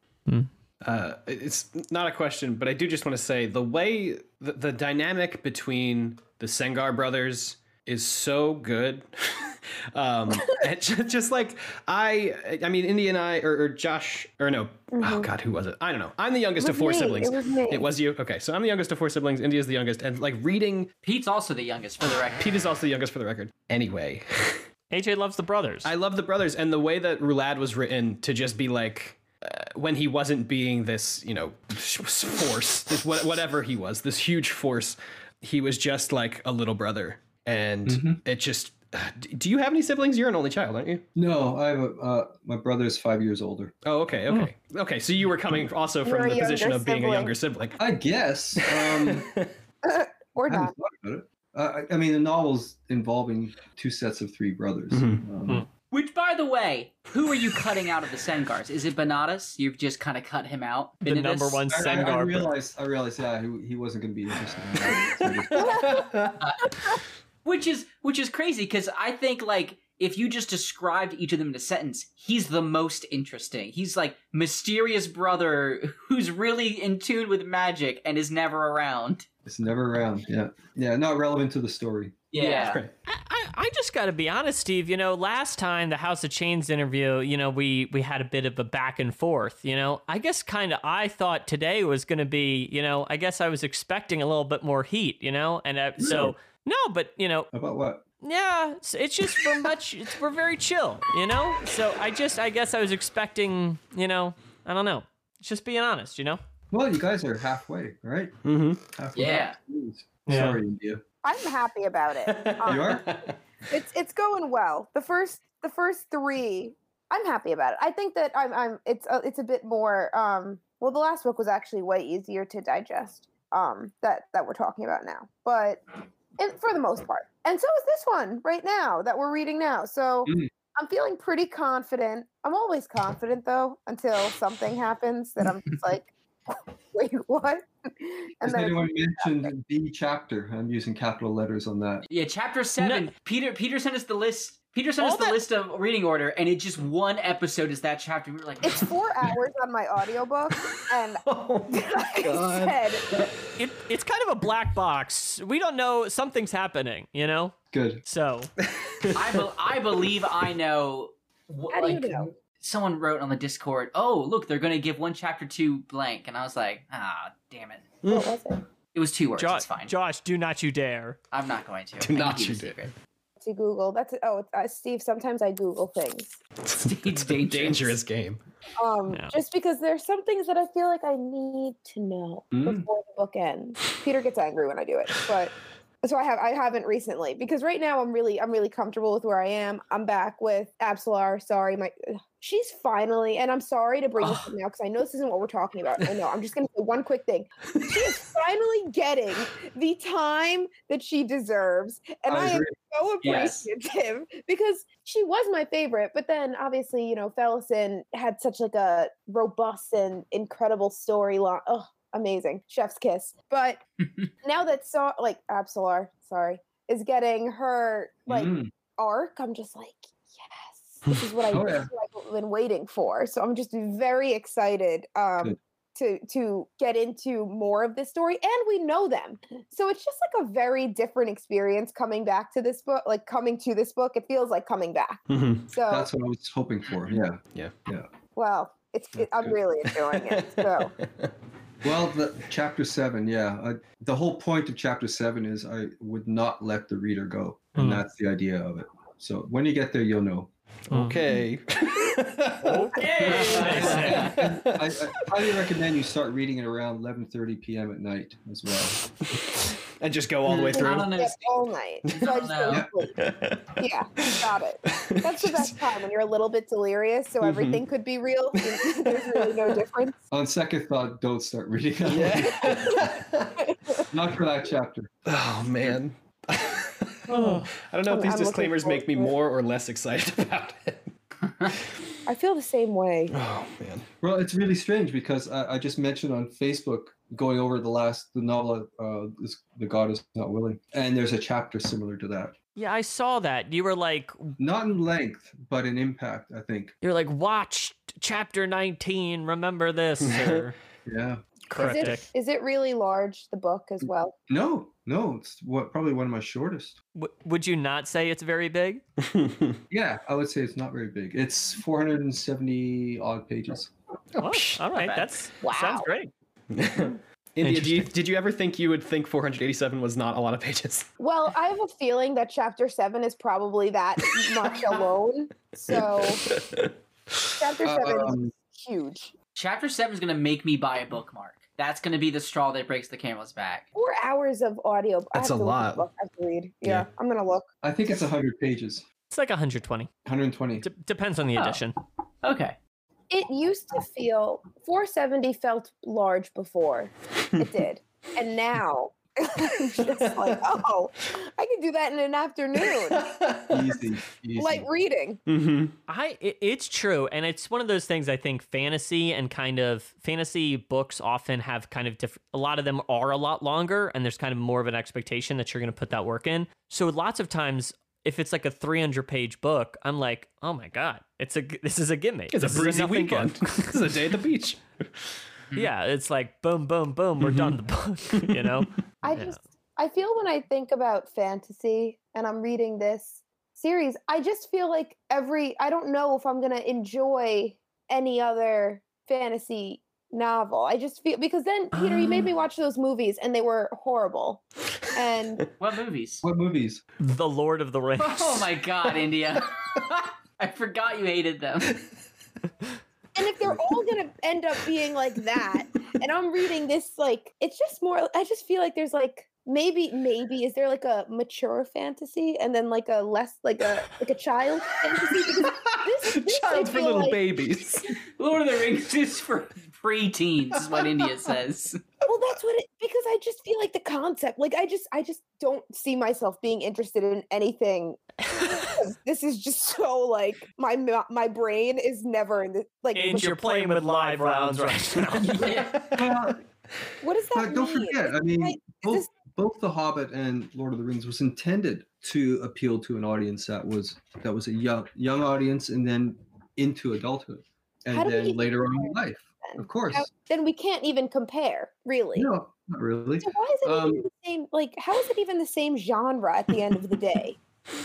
Uh, it's not a question, but I do just want to say the way the, the dynamic between the Sengar brothers is so good. <laughs> um, <laughs> and ju- just like I, I mean, Indy and I, or, or Josh, or no, oh Mhm. God, who was it? I don't know. I'm the youngest of four me, siblings. It was me. It was you. Okay, so I'm the youngest of four siblings. Indy is the youngest, and like reading, Pete's also the youngest, for the record. Pete is also the youngest for the record. Anyway, <laughs> AJ loves the brothers. I love the brothers and the way that Rhulad was written to just be like uh, when he wasn't being this, you know, force, this what, whatever he was, this huge force. He was just like a little brother, and Mhm. it just D- Do you have any siblings? You're an only child, aren't you? No, I have a uh, my brother's five years older. Oh, okay, okay, okay. So you were coming also You're from the position of being a younger sibling. I guess. Um, <laughs> or I haven't not. Thought about it. Uh, I I mean, the novel's involving two sets of three brothers. Mhm. Um, Which, by the way, who are you cutting out of the Sengars? Is it Binadas? You've just kind of cut him out. The number one I, I, I realized, I realized, yeah, he, he wasn't going to be interested. In that. So I just- which is which is crazy because I think like if you just described each of them in a sentence, he's the most interesting. He's like mysterious brother who's really in tune with magic and is never around. It's never around. Yeah, yeah, not relevant to the story. Yeah. Right. I, I, I just got to be honest, Steve. You know, last time the House of Chains interview, you know, we we had a bit of a back and forth. You know, I guess kind of I thought today was going to be, you know, I guess I was expecting a little bit more heat. You know, and uh, so no, but you know, About what? Yeah, it's, it's just we're much, it's, we're very chill. You know, so I just I guess I was expecting, you know, I don't know, just being honest. You know. Well, you guys are halfway, right? Mm-hmm. Halfway. Yeah. Yeah. Sorry, India. I'm happy about it. Um, <laughs> You are? it's it's going well. The first the first three, I'm happy about it. I think that I'm I'm it's a, it's a bit more. Um, well, the last book was actually way easier to digest. Um, that that we're talking about now, but and for the most part, and so is this one right now that we're reading now. So. Mm. I'm feeling pretty confident. I'm always confident though until something happens that I'm just like, <laughs> <laughs> wait, what? Has then- anyone mentioned the chapter? I'm using capital letters on that. Yeah, chapter seven. Peter Peter sent us the list. Peter sent All us the that- list of reading order, and it just one episode is that chapter. We were like, it's four <laughs> hours on my audiobook, and <laughs> oh my <laughs> like god. I said, It, it's kind of a black box. We don't know something's happening, you know. Good. So I, be- I believe I know. What, How do you like, know? Someone wrote on the Discord, "Oh, look, they're going to give one chapter to blank," and I was like, "Ah, damn it!" what was it? It was two words. Josh, it's fine. Josh, do not you dare. I'm not going to. Do I not keep you it dare. secret. To Google. That's oh, uh, Steve. Sometimes I Google things. It's a dangerous. dangerous game. Um, Yeah. just because there's some things that I feel like I need to know Mm. before the book ends. Peter gets angry when I do it, but so I have I haven't recently because right now I'm really I'm really comfortable with where I am. I'm back with Apsalar. Sorry, my she's finally and I'm sorry to bring this up now because I know this isn't what we're talking about. I know I'm just gonna say one quick thing. She is <laughs> finally getting the time that she deserves, and I I, am so Yes. appreciative <laughs> because she was my favorite. But then obviously, you know, Felisin had such like a robust and incredible storyline. Oh, amazing. Chef's kiss. But <laughs> now that saw like Apsalar, sorry, is getting her like Mm. arc, I'm just like, yes. This is what I Oh, yeah. what I've been waiting for. So I'm just very excited. Um to to get into more of this story and we know them so it's just like a very different experience coming back to this book like coming to this book it feels like coming back Mhm. so That's what I was hoping for. Yeah. Yeah, yeah. Well it's it, i'm really enjoying it so <laughs> Well, the chapter seven, yeah. I, the whole point of chapter seven is I would not let the reader go, and Hmm. that's the idea of it. So when you get there, you'll know. Okay. Okay. <laughs> I, I highly recommend you start reading it around 11:30 p.m. at night as well. <laughs> and just go all the way through. don't know. Yep, all night <laughs> so i just No. yeah got it that's the best time when you're a little bit delirious so Mhm. everything could be real there's really no difference On second thought, don't start reading. Yeah. Not for that chapter. oh man. I don't know if I'm- these I'm disclaimers make me forward to it. more or less excited <laughs> about it. i feel the same way Oh man. Well, it's really strange because I, I just mentioned on Facebook going over the last the novel, uh, this, "The God Is Not Willing," and there's a chapter similar to that. Yeah, I saw that. You were like, Not in length, but in impact. I think. you're like, watch chapter 19. Remember this. <laughs> Or Yeah. is it, is it really large the book as well No, no, it's what probably one of my shortest. W- would you not say it's very big? <laughs> Yeah, I would say it's not very big. It's 470 odd pages. Oh, all right, bad. that's Wow. sounds great. <laughs> India, do you, did you ever think you would think 487 was not a lot of pages? <laughs> Well, I have a feeling that chapter seven is probably that much alone. So chapter seven is Um, huge. Chapter seven is going to make me buy a bookmark. that's going to be the straw that breaks the camel's back. Four hours of audio. I That's have a to look lot. at the book. I have to read. Yeah, Yeah. I'm gonna look. I think it's 100 pages. It's like 120. 120. D- depends on the Oh. edition. Okay. It used to feel 470 felt large before. It <laughs> did, and now it's <laughs> just like, oh, I can do that in an afternoon, Easy. <laughs> easy. like reading. hmm I it, it's true, and it's one of those things. I think fantasy and kind of fantasy books often have kind of different. A lot of them are a lot longer, and there's kind of more of an expectation that you're going to put that work in. So lots of times, if it's like a 300 page book, I'm like, oh my god, it's a this is a gimme. It's This a is breezy nothing weekend. book. <laughs> this is a day at the beach. Mm-hmm. yeah, it's like boom, boom, boom. We're done the mm-hmm. book. <laughs> You know. <laughs> I Yeah. just, I feel when I think about fantasy and I'm reading this series, I just feel like every, I don't know if I'm gonna enjoy any other fantasy novel. I just feel because then Peter, you made me ah. watch those movies and they were horrible. And <laughs> What movies? What movies? The Lord of the Rings. Oh my god, India. I forgot you hated them. And if they're all gonna end up being like that, and I'm reading this like it's just more I just feel like there's like maybe maybe is there like a mature fantasy and then like a less like a like a child fantasy? Because this, <laughs> this Child for little like- babies. <laughs> Lord of the Rings is for pre-teens, is what India says. <laughs> Well, that's what it because I just feel like the concept, like I just I just don't see myself being interested in anything. <laughs> this is just so like my ma- my brain is never in the like. And you're playing with live rounds right now. Yeah. <laughs> What does that but don't mean? forget, I mean, Like, both, this- both The Hobbit and Lord of the Rings was intended to appeal to an audience that was that was a young young audience and then into adulthood and do we then later on in life. Then? Of course. How- then we can't even compare, really. No, not really. So why is it Um, even the same? Like, how is it even the same genre at the end of the day? <laughs>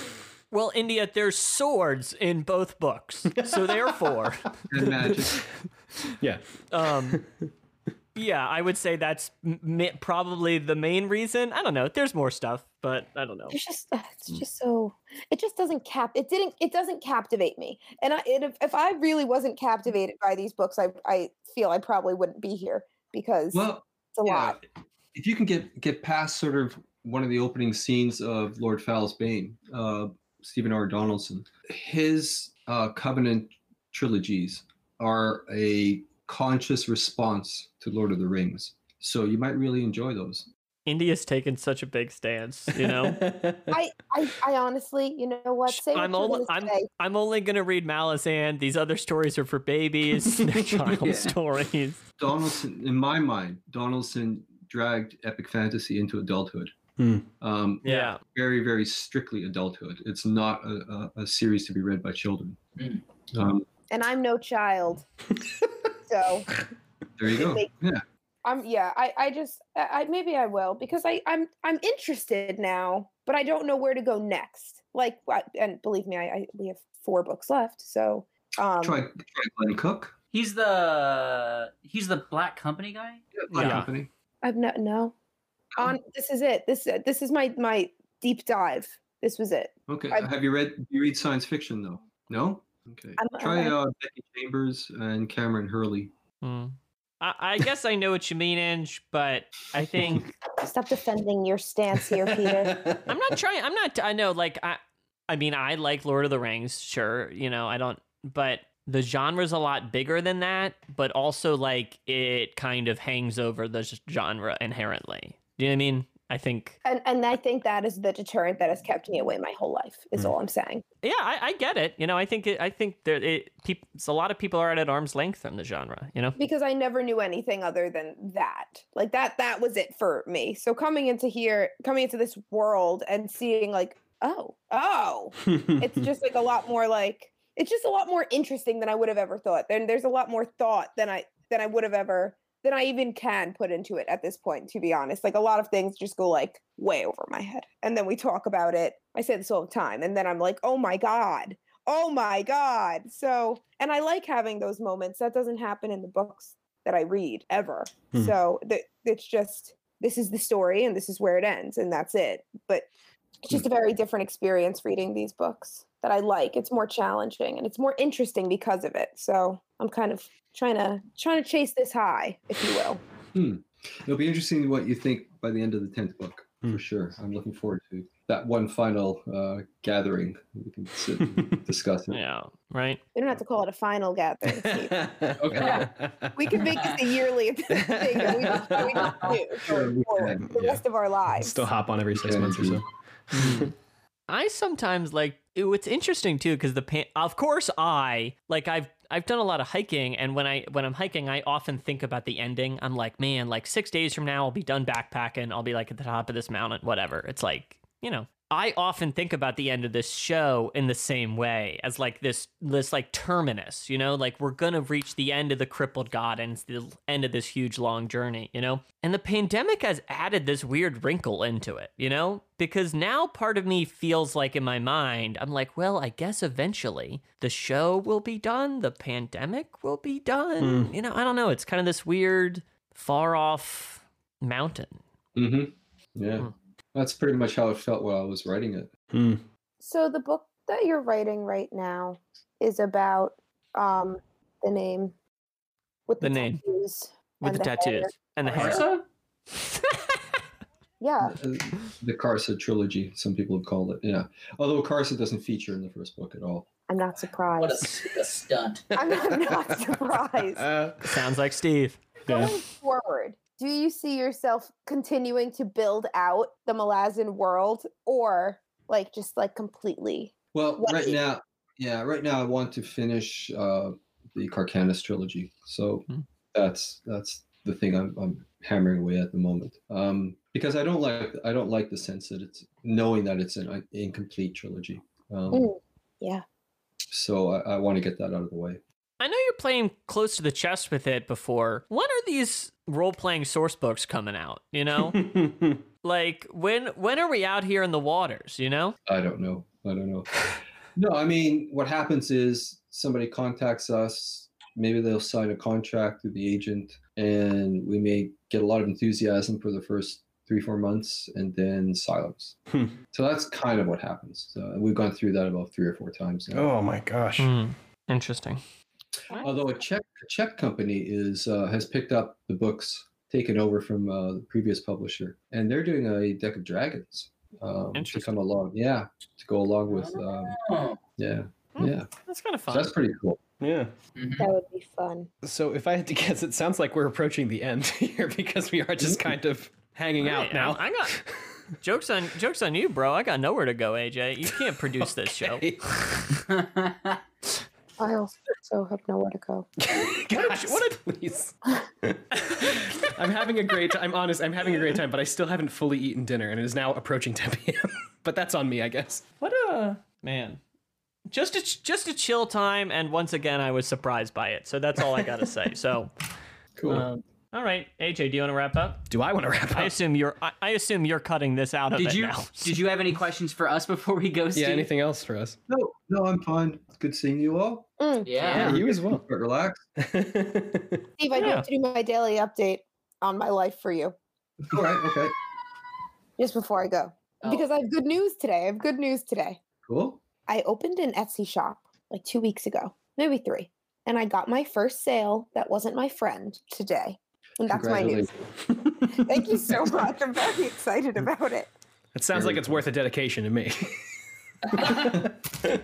Well, India, there's swords in both books, so therefore, <laughs> <laughs> And magic. yeah. um, yeah, I would say that's m- mi- probably the main reason. I don't know. There's more stuff, but I don't know. It's just, uh, it's just so. It just doesn't cap. It didn't. It doesn't captivate me. And I, it, if, if I really wasn't captivated by these books, I, I feel I probably wouldn't be here because Well, it's a yeah, lot. if you can get get past sort of one of the opening scenes of Lord Fowl's Bane, uh, Stephen R. Donaldson, his uh, Covenant trilogies are a conscious response to Lord of the Rings. So you might really enjoy those. India's taken such a big stance, you know. <laughs> I, I, I honestly, you know what? Say I'm you're only gonna I'm say. I'm only gonna read Malazan. These other stories are for babies. <laughs> They're child Yeah. stories. Donaldson, in my mind, Donaldson dragged epic fantasy into adulthood. Hmm. Um, Yeah. very, very strictly adulthood. It's not a, a, a series to be read by children. Mm. Um, and I'm no child. <laughs> so there you go. makes- Yeah. I'm yeah, I, I just I, I maybe I will because I I'm I'm interested now, but I don't know where to go next. Like and believe me, I, I we have four books left, so um Try, try Glenn Cook. He's the he's the Black Company guy. Black Yeah. Company. I've no no on this is it. This this is my my deep dive. This was it. Okay. I've- Have you read? Do you read science fiction though? No. Okay. I'm- Try I'm- uh, Becky Chambers and Kameron Hurley. Hmm. I, I guess I know what you mean, Inge, but I think <laughs> Stop defending your stance here, Peter. <laughs> I'm not trying. I'm not. I know, like I. I mean, I like Lord of the Rings. Sure, you know, I don't. But the genre's a lot bigger than that. But also, like, it kind of hangs over the genre inherently. Do you know what I mean? I think. and and I think that is the deterrent that has kept me away my whole life. Is Mm. all I'm saying. Yeah, I, I get it. You know, I think. It, I think there. It. Peop, a lot of people are at arm's length from the genre. You know. because I never knew anything other than that. Like that that was it for me. So coming into here, coming into this world and seeing like, oh, oh, it's just like a lot more like it's just a lot more interesting than I would have ever thought. Then there's a lot more thought than I than I would have ever than I even can put into it at this point, to be honest. Like a lot of things just go like way over my head. And then we talk about it. I say this all the time. And then I'm like, oh my God. Oh my God. So and I like having those moments. That doesn't happen in the books that I read ever. Hmm. So th- it's just this is the story and this is where it ends and that's it. But it's just a very different experience reading these books that I like. It's more challenging and it's more interesting because of it. So I'm kind of trying to trying to chase this high, if you will. It'll be interesting what you think by the end of the tenth book Hmm. for sure. I'm looking forward to that one final uh, gathering. We can sit and <laughs> discuss it. Yeah, right. We don't have to call it a final gathering. Steve. <laughs> okay. We can make this a yearly <laughs> thing that we just, we just do Sure, going we forward the yeah. rest of our lives. Still hop on every six months or so. I sometimes like it, it's interesting too because the pan- of course I like I've I've done a lot of hiking and when I when I'm hiking I often think about the ending. I'm like, man, like 6 days from now I'll be done backpacking. I'll be like at the top of this mountain, whatever. It's like, you know, I often think about the end of this show in the same way as like this this like terminus, you know, like we're gonna reach the end of the crippled god and it's the end of this huge long journey, you know. And the pandemic has added this weird wrinkle into it, you know, because now part of me feels like in my mind, I'm like, well, I guess eventually the show will be done, the pandemic will be done, you know. I don't know. It's kind of this weird, far off mountain. hmm Yeah, Hmm. That's pretty much how it felt while I was writing it. Hmm. So the book that you're writing right now is about um the name with The name. tattoos With and the hair. tattoos and the hair. Karsa? <laughs> Yeah. Uh, the Karsa trilogy, some people have called it. Yeah, although Karsa doesn't feature in the first book at all. I'm not surprised. What a, surprised. stunt. <laughs> I'm not, I'm not <laughs> surprised. Uh, Sounds like Steve. yeah. Going forward, do you see yourself continuing to build out the Malazan world or like just like completely? Well, What right is- now, yeah, right now I want to finish uh, the Kharkanas trilogy. So Hmm. that's that's the thing I'm, I'm hammering away at the moment. Um, because I don't like I don't like the sense that it's knowing that it's an incomplete trilogy. Um, Mm, yeah. So I, I want to get that out of the way. I know you're playing close to the chest with it before. When are these role playing source books coming out? You know? <laughs> like when when are we out here in the waters, you know? I don't know. I don't know. <laughs> No, I mean, what happens is somebody contacts us. Maybe they'll sign a contract with the agent, and we may get a lot of enthusiasm for the first three, four months, and then silence. Hmm. So that's kind of what happens. So, we've gone through that about three or four times now. oh my gosh. Hmm. Interesting. Although a Czech a Czech company is uh, has picked up the books taken over from uh, the previous publisher, and they're doing a deck of dragons um, to come along. Yeah, to go along with. Um, Oh. yeah, Hmm. yeah. That's kind of So fun. that's pretty cool. Yeah. Mhm. That would be fun. So if I had to <laughs> guess, it sounds like we're approaching the end <laughs> here because we are just kind of hanging out Hey, now. I got <laughs> jokes on jokes on you, bro. I got nowhere to go, AJ. You can't produce this show. Okay. I also have nowhere to go. <laughs> Guys, what a- please. <laughs> I'm having a great. time. I'm honest. I'm having a great time, but I still haven't fully eaten dinner, and it is now approaching 10 <laughs> p.m. but that's on me, I guess. What a man. Just a just a chill time, and once again, I was surprised by it. So that's all I gotta say. So, Cool. um, all right, AJ, do you want to wrap up? Do I want to wrap up? I up? assume you're. I, I assume you're cutting this out of Did it you now. <laughs> <laughs> did you have any questions for us before we go, Steve? Yeah. Anything else for us? no, no, I'm fine. It's good seeing you all. Mm. Yeah. Yeah, you as well. But relax. <laughs> Steve, I do Yeah. have to do my daily update on my life for you All right. Okay. just before I go. Oh. Because I have good news today. I have good news today. Cool. I opened an Etsy shop like two weeks ago, maybe three. And I got my first sale that wasn't my friend today. And that's my news. <laughs> Thank you so <laughs> much. I'm very excited Mm-hmm. about it. It sounds like it's worth a dedication to me. <laughs>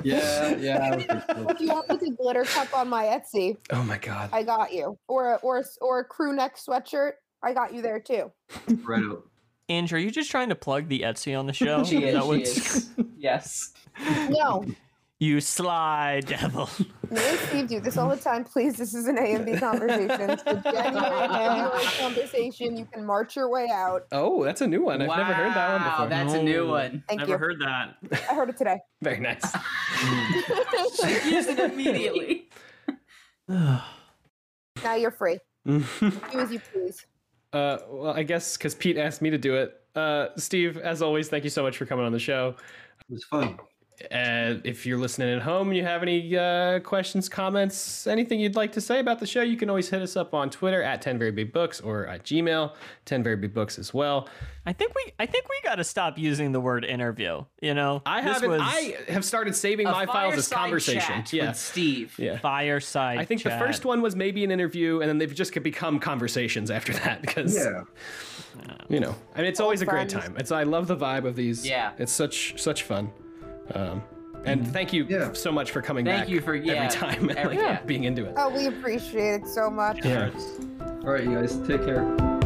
Yeah, yeah. I would. If you want like a glitter cup on my Etsy, oh my god. I got you. Or a, or a, or a crew neck sweatshirt, I got you there too. Right out. Andrew, are you just trying to plug the Etsy on the show? She Is. She is. Yes. No, You sly devil. me and Steve do this all the time. Please, this is an A and B conversation. It's a genuine <laughs> February conversation. You can march your way out. Oh, that's a new one. I've never heard that one Wow, before. That's a new one. Thank Never you. heard that. I heard it today. <laughs> Very nice. <laughs> Use it immediately. <sighs> now you're free. Do as you please. Uh, well, I guess because Pete asked me to do it. Uh, Steve, as always, thank you so much for coming on the show. It was fun. Uh, if you're listening at home and you have any uh, questions, comments, anything you'd like to say about the show, you can always hit us up on Twitter at 10 Very Big Books or at Gmail, 10 Very Big Books as well. I think we I think we got to stop using the word interview. You know, I haven't. I have started saving my files as conversation. chat Yeah, with Steve. yeah. fireside. I think the first one was maybe an interview, and then they've just become conversations after that because Yeah. you know, I mean, it's always a great friends. time. It's I love the vibe of these. Yeah. it's such such fun. Um, and thank you Yeah. so much for coming Thank back. you for- yeah, <laughs> every time and every- like, yeah. being into it. Oh, we appreciate it so much. Yeah. All right, you guys. Take care.